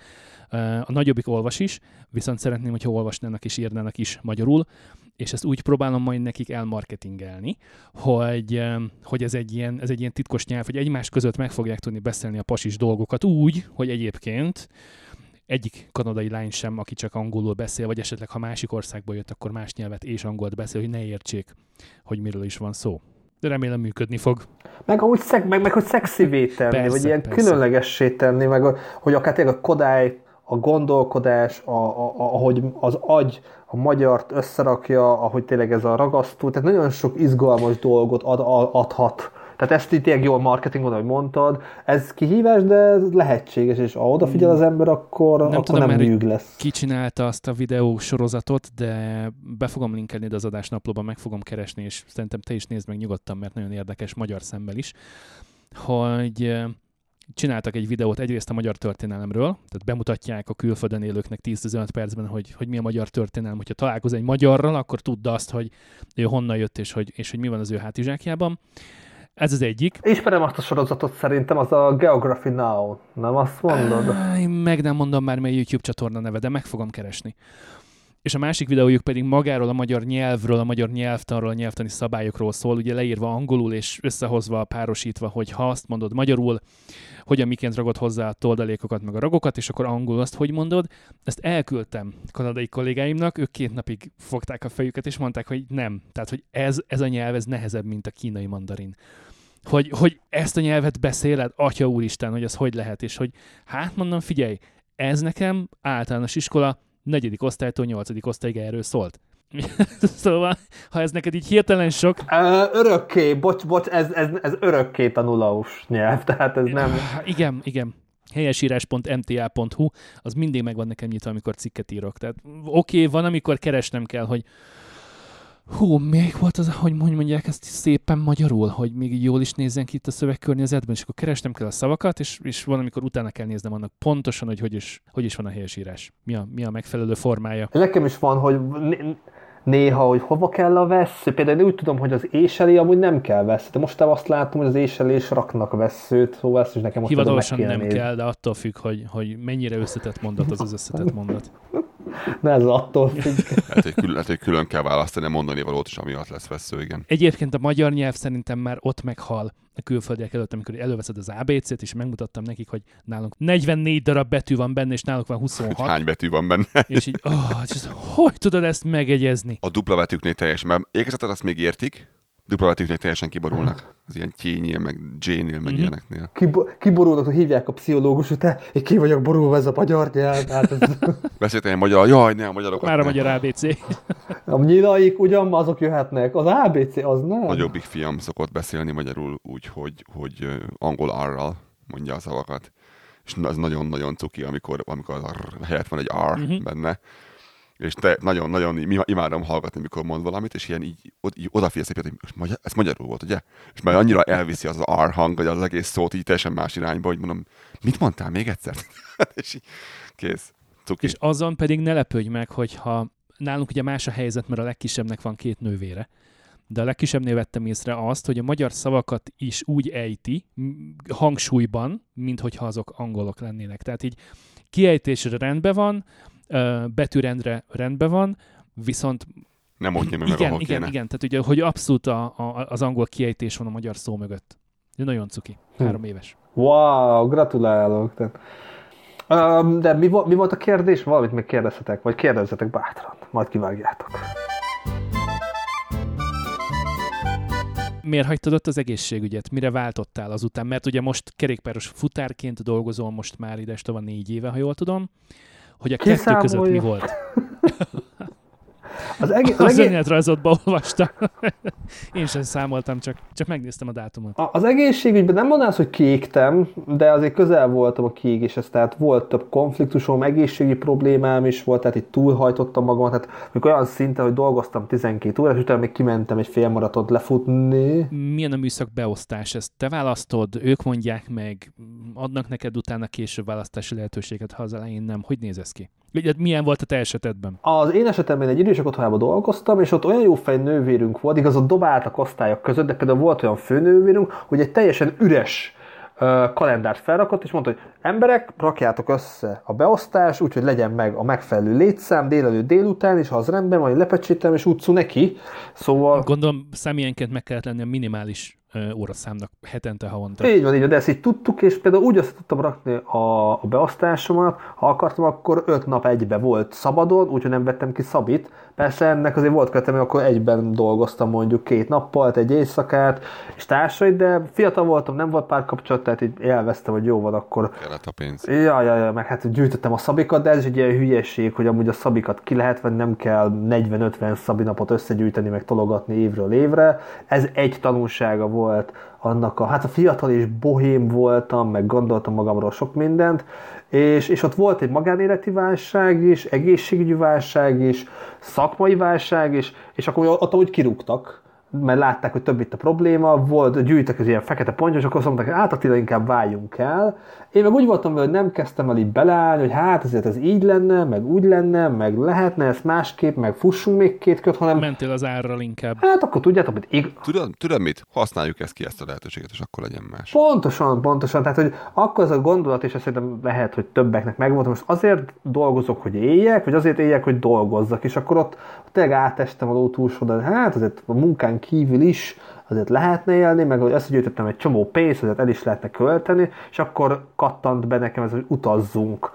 Uh, A nagyobbik olvas is, viszont szeretném, hogyha olvasnának és írnának is magyarul, és ezt úgy próbálom majd nekik elmarketingelni, hogy, um, hogy ez, egy ilyen, ez egy ilyen titkos nyelv, hogy egymás között meg fogják tudni beszélni a pasis dolgokat úgy, hogy egyébként egyik kanadai lány sem, aki csak angolul beszél, vagy esetleg ha másik országból jött, akkor más nyelvet és angolt beszél, hogy ne értsék, hogy miről is van szó. De remélem működni fog. Meg ahogy szeg, meg, meg hogy szexivé tenni, Persze, vagy ilyen persze. különlegessé tenni, meg hogy akár tényleg a kodály, a gondolkodás, a, a, a, ahogy az agy a magyart összerakja, ahogy tényleg ez a ragasztó, tehát nagyon sok izgalmas dolgot ad, ad, adhat. Tehát ezt így tényleg jól marketingon, ahogy mondtad, ez kihívás, de ez lehetséges, és ha odafigyel az ember, akkor nem, akkor tudom nem nyűg lesz. Ki csinálta azt a videó sorozatot, de be fogom linkelni az adásnaplóban, meg fogom keresni, és szerintem te is nézd meg nyugodtan, mert nagyon érdekes magyar szemmel is, hogy eh, csináltak egy videót egyrészt a magyar történelemről, tehát bemutatják a külföldön élőknek 10-15 percben, hogy, hogy mi a magyar történelem. Hogyha találkoz egy magyarral, akkor tudd azt, hogy ő honnan jött, és hogy, és hogy mi van az ő hátizsákjában. Ez az egyik. Ismerem azt a sorozatot szerintem, az a Geography Now, nem azt mondod? Én meg nem mondom már, mely YouTube csatorna neve, de meg fogom keresni. És a másik videójuk pedig magáról a magyar nyelvről, a magyar nyelvtanról, a nyelvtani szabályokról szól, ugye leírva angolul és összehozva, párosítva, hogy ha azt mondod magyarul, hogyan miként ragod hozzá a toldalékokat, meg a ragokat, és akkor angolul azt hogy mondod. Ezt elküldtem kanadai kollégáimnak, ők két napig fogták a fejüket, és mondták, hogy nem. Tehát, hogy ez, ez a nyelv, ez nehezebb, mint a kínai mandarin hogy, hogy ezt a nyelvet beszéled, atya úristen, hogy az hogy lehet, és hogy hát mondom, figyelj, ez nekem általános iskola negyedik osztálytól nyolcadik osztályig erről szólt. szóval, ha ez neked így hirtelen sok, örökké, bocs, bocs, ez, ez, ez örökké tanulós nyelv, tehát ez nem... igen, igen, helyesírás.mta.hu, az mindig megvan nekem nyitva, amikor cikket írok. Tehát oké, okay, van, amikor keresnem kell, hogy hú, még volt az, hogy mondják ezt szépen magyarul, hogy még jól is nézzen ki itt a szövegkörnyezetben, és akkor keresnem kell a szavakat, és, és van, amikor utána kell néznem annak pontosan, hogy hogy is, hogy is van a helyesírás. Mi a, mi a megfelelő formája. Nekem is van, hogy né- néha, hogy hova kell a vesző. Például én úgy tudom, hogy az éselé amúgy nem kell vesző. De most azt látom, hogy az éselé is raknak veszőt, szóval ezt is nekem most meg Hivatalosan nem nézni. kell, de attól függ, hogy, hogy mennyire összetett mondat az az összetett mondat. De ez attól függ. Lehet, hogy külön, lehet, hogy külön kell választani a mondani valót is, amiatt lesz vesző, igen. Egyébként a magyar nyelv szerintem már ott meghal a külföldiek előtt, amikor előveszed az ABC-t, és megmutattam nekik, hogy nálunk 44 darab betű van benne, és náluk van Hogy 26, hány betű van benne. és így, oh, és hogy tudod ezt megegyezni? A dupla betűknél teljesen, mert ékezetet azt még értik, dupla betűknél teljesen kiborulnak. Az ilyen T-nél, meg J-nél, meg Mhm. ilyeneknél. Kibo- kiborulnak, hogy hívják a pszichológus, hogy te, én ki vagyok borulva ez a magyar nyelv. Hát ez, Beszéltem magyar, jaj, ne, a magyarokat Már a ne. magyar ABC. a nyilaik ugyan, azok jöhetnek. Az ABC az nem. Nagyobbik fiam szokott beszélni magyarul úgy, hogy, hogy angol arral mondja a szavakat. És az nagyon-nagyon cuki, amikor, amikor az R helyett van egy R uh-huh. benne. És te nagyon-nagyon im- imádom hallgatni, mikor mond valamit, és ilyen így, így odafigyelsz egy hogy magyar, ez magyarul volt, ugye? És már annyira elviszi az R hang, hogy az egész szót így teljesen más irányba, hogy mondom, mit mondtál még egyszer? és így, kész. Cuki. És azon pedig ne lepődj meg, hogyha nálunk ugye más a helyzet, mert a legkisebbnek van két nővére, de a legkisebbnél vettem észre azt, hogy a magyar szavakat is úgy ejti, hangsúlyban, mint hogyha azok angolok lennének. Tehát így kiejtésre rendben van, betűrendre rendben van, viszont Nem ott nyomja meg, igen, ahol igen, kéne. igen, tehát ugye, hogy abszolút a, a, az angol kiejtés van a magyar szó mögött. De nagyon cuki. Három éves. Wow, gratulálok. Tehát. Um, de mi, vo- mi volt a kérdés? Valamit még kérdezhetek, vagy kérdezzetek bátran, majd kivágjátok. Miért hagytad ott az egészségügyet? Mire váltottál azután? Mert ugye most kerékpáros futárként dolgozol most már ide van négy éve, ha jól tudom. Hogy a kettő között mi volt? Az, egész, az, az egész... önéletrajzotba olvastam. Én sem számoltam, csak, csak megnéztem a dátumot. Az egészségügyben nem mondanász, hogy kiégtem, de azért közel voltam a kiégéshez, tehát volt több konfliktusom, egészségügyi problémám is volt, tehát itt túlhajtottam magamat, tehát olyan szinten, hogy dolgoztam 12 órát, és utána még kimentem egy fél maratot lefutni. Milyen a műszak beosztás? Ezt te választod, ők mondják meg, adnak neked utána később választási lehetőséget, ha az elején nem. Hogy néz ez ki? Milyen volt a te esetedben? Az én esetemben egy idősek otthonában dolgoztam, és ott olyan jó fej nővérünk volt, igaz, ott dobáltak osztályok között, de például volt olyan főnővérünk, hogy egy teljesen üres kalendárt felrakott, és mondta, hogy emberek, rakjátok össze a beosztás, úgyhogy legyen meg a megfelelő létszám délelőtt délután, és ha az rendben van, lepecsétem, és utcu neki. Szóval... Gondolom személyenként meg kellett lenni a minimális óraszámnak hetente, havonta. Így van, így van, de ezt így tudtuk, és például úgy azt tudtam rakni a, a beosztásomat, ha akartam, akkor öt nap egybe volt szabadon, úgyhogy nem vettem ki szabit. Persze ennek azért volt kötem, akkor egyben dolgoztam mondjuk két nappal, egy éjszakát, és társai, de fiatal voltam, nem volt párkapcsolat, tehát így élveztem, hogy jó van, akkor... Kellett a pénz. Ja, ja, ja, meg hát gyűjtöttem a szabikat, de ez egy ilyen hülyeség, hogy amúgy a szabikat ki lehet venni, nem kell 40-50 szabinapot összegyűjteni, meg tologatni évről évre. Ez egy tanulsága volt volt annak a, hát a fiatal és bohém voltam, meg gondoltam magamról sok mindent, és, és ott volt egy magánéleti válság is, egészségügyi válság is, szakmai válság is, és akkor ott úgy kirúgtak, mert látták, hogy több itt a probléma, volt, gyűjtek az ilyen fekete pontyos, és akkor azt mondták, hogy hát Attila, inkább váljunk el. Én meg úgy voltam, hogy nem kezdtem el így beleállni, hogy hát ezért ez így lenne, meg úgy lenne, meg lehetne ezt másképp, meg fussunk még két köt, hanem... Mentél az árral inkább. Hát akkor tudjátok, hogy... Ig... Tudod, tudod mit? Használjuk ezt ki, ezt a lehetőséget, és akkor legyen más. Pontosan, pontosan. Tehát, hogy akkor ez a gondolat, és szerintem lehet, hogy többeknek megvolt, most azért dolgozok, hogy éljek, vagy azért éljek, hogy dolgozzak, és akkor ott tényleg átestem a ló túlsó, de hát azért a munkán kívül is azért lehetne élni, meg hogy összegyűjtöttem egy csomó pénzt, azért el is lehetne költeni, és akkor kattant be nekem ez, hogy utazzunk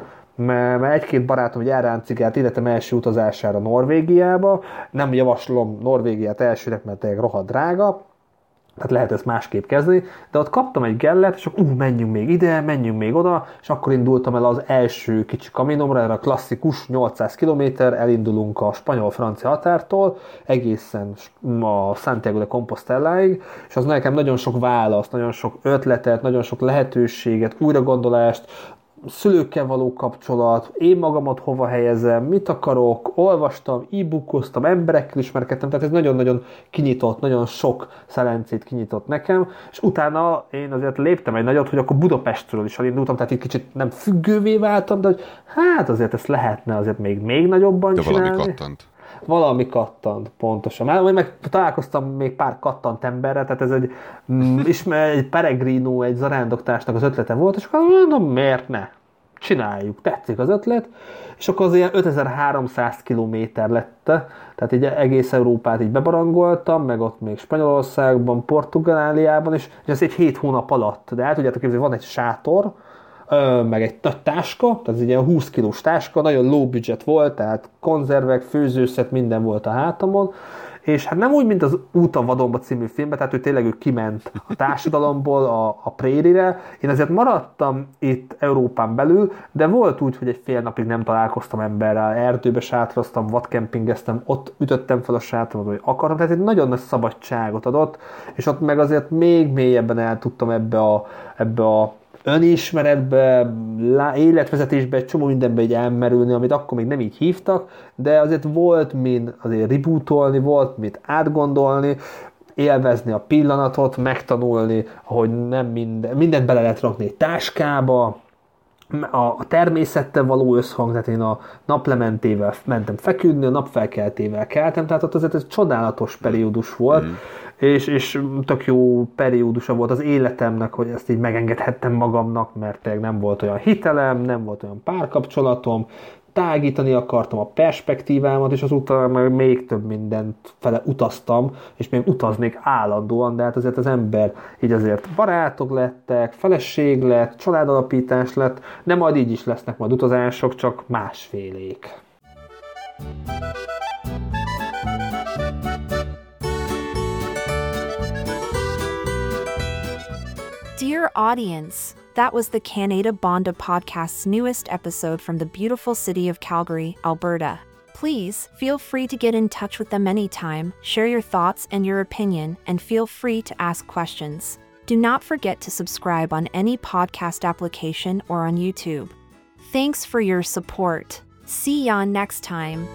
mert egy-két barátom hogy elráncigált életem első utazására Norvégiába. Nem javaslom Norvégiát elsőnek, mert tényleg rohadt drága, tehát lehet ezt másképp kezdeni, de ott kaptam egy gellet, és akkor ú, menjünk még ide, menjünk még oda, és akkor indultam el az első kicsi kaminomra, erre a klasszikus 800 km, elindulunk a spanyol-francia határtól, egészen a Santiago de Composteláig, és az nekem nagyon sok választ, nagyon sok ötletet, nagyon sok lehetőséget, újragondolást, szülőkkel való kapcsolat, én magamat hova helyezem, mit akarok, olvastam, e-bookoztam, emberekkel ismerkedtem, tehát ez nagyon-nagyon kinyitott, nagyon sok szelencét kinyitott nekem, és utána én azért léptem egy nagyot, hogy akkor Budapestről is elindultam, tehát itt kicsit nem függővé váltam, de hogy hát azért ezt lehetne azért még, még nagyobban de csinálni. valami kattant valami kattant, pontosan. Már meg találkoztam még pár kattant emberrel, tehát ez egy, mm, ismer, egy peregrino, egy zarándoktársnak az ötlete volt, és akkor mondom, miért ne? Csináljuk, tetszik az ötlet, és akkor az ilyen 5300 kilométer lett, tehát így egész Európát így bebarangoltam, meg ott még Spanyolországban, Portugáliában, és, és ez egy hét hónap alatt, de el tudjátok képzelni, van egy sátor, meg egy táska, tehát egy ilyen 20 kilós táska, nagyon low budget volt, tehát konzervek, főzőszet, minden volt a hátamon, és hát nem úgy, mint az Út a vadonba című filmben, tehát ő tényleg ő kiment a társadalomból a, a prérire. Én azért maradtam itt Európán belül, de volt úgy, hogy egy fél napig nem találkoztam emberrel, erdőbe sátroztam, vadkempingeztem, ott ütöttem fel a sátramat, hogy akartam, tehát egy nagyon nagy szabadságot adott, és ott meg azért még mélyebben el tudtam ebbe a, ebbe a önismeretbe, életvezetésbe, egy csomó mindenbe így elmerülni, amit akkor még nem így hívtak, de azért volt min azért rebootolni, volt mit átgondolni, élvezni a pillanatot, megtanulni, hogy nem minden, mindent bele lehet rakni egy táskába, a természettel való összhang, tehát én a naplementével mentem feküdni, a napfelkeltével keltem, tehát ott azért egy csodálatos periódus volt, mm és, és tök jó periódusa volt az életemnek, hogy ezt így megengedhettem magamnak, mert tényleg nem volt olyan hitelem, nem volt olyan párkapcsolatom, tágítani akartam a perspektívámat, és azután meg még több mindent fele utaztam, és még utaznék állandóan, de hát azért az ember így azért barátok lettek, feleség lett, családalapítás lett, de majd így is lesznek majd utazások, csak másfélék. Dear audience, that was the Canada Bonda podcast's newest episode from the beautiful city of Calgary, Alberta. Please feel free to get in touch with them anytime, share your thoughts and your opinion, and feel free to ask questions. Do not forget to subscribe on any podcast application or on YouTube. Thanks for your support. See ya next time.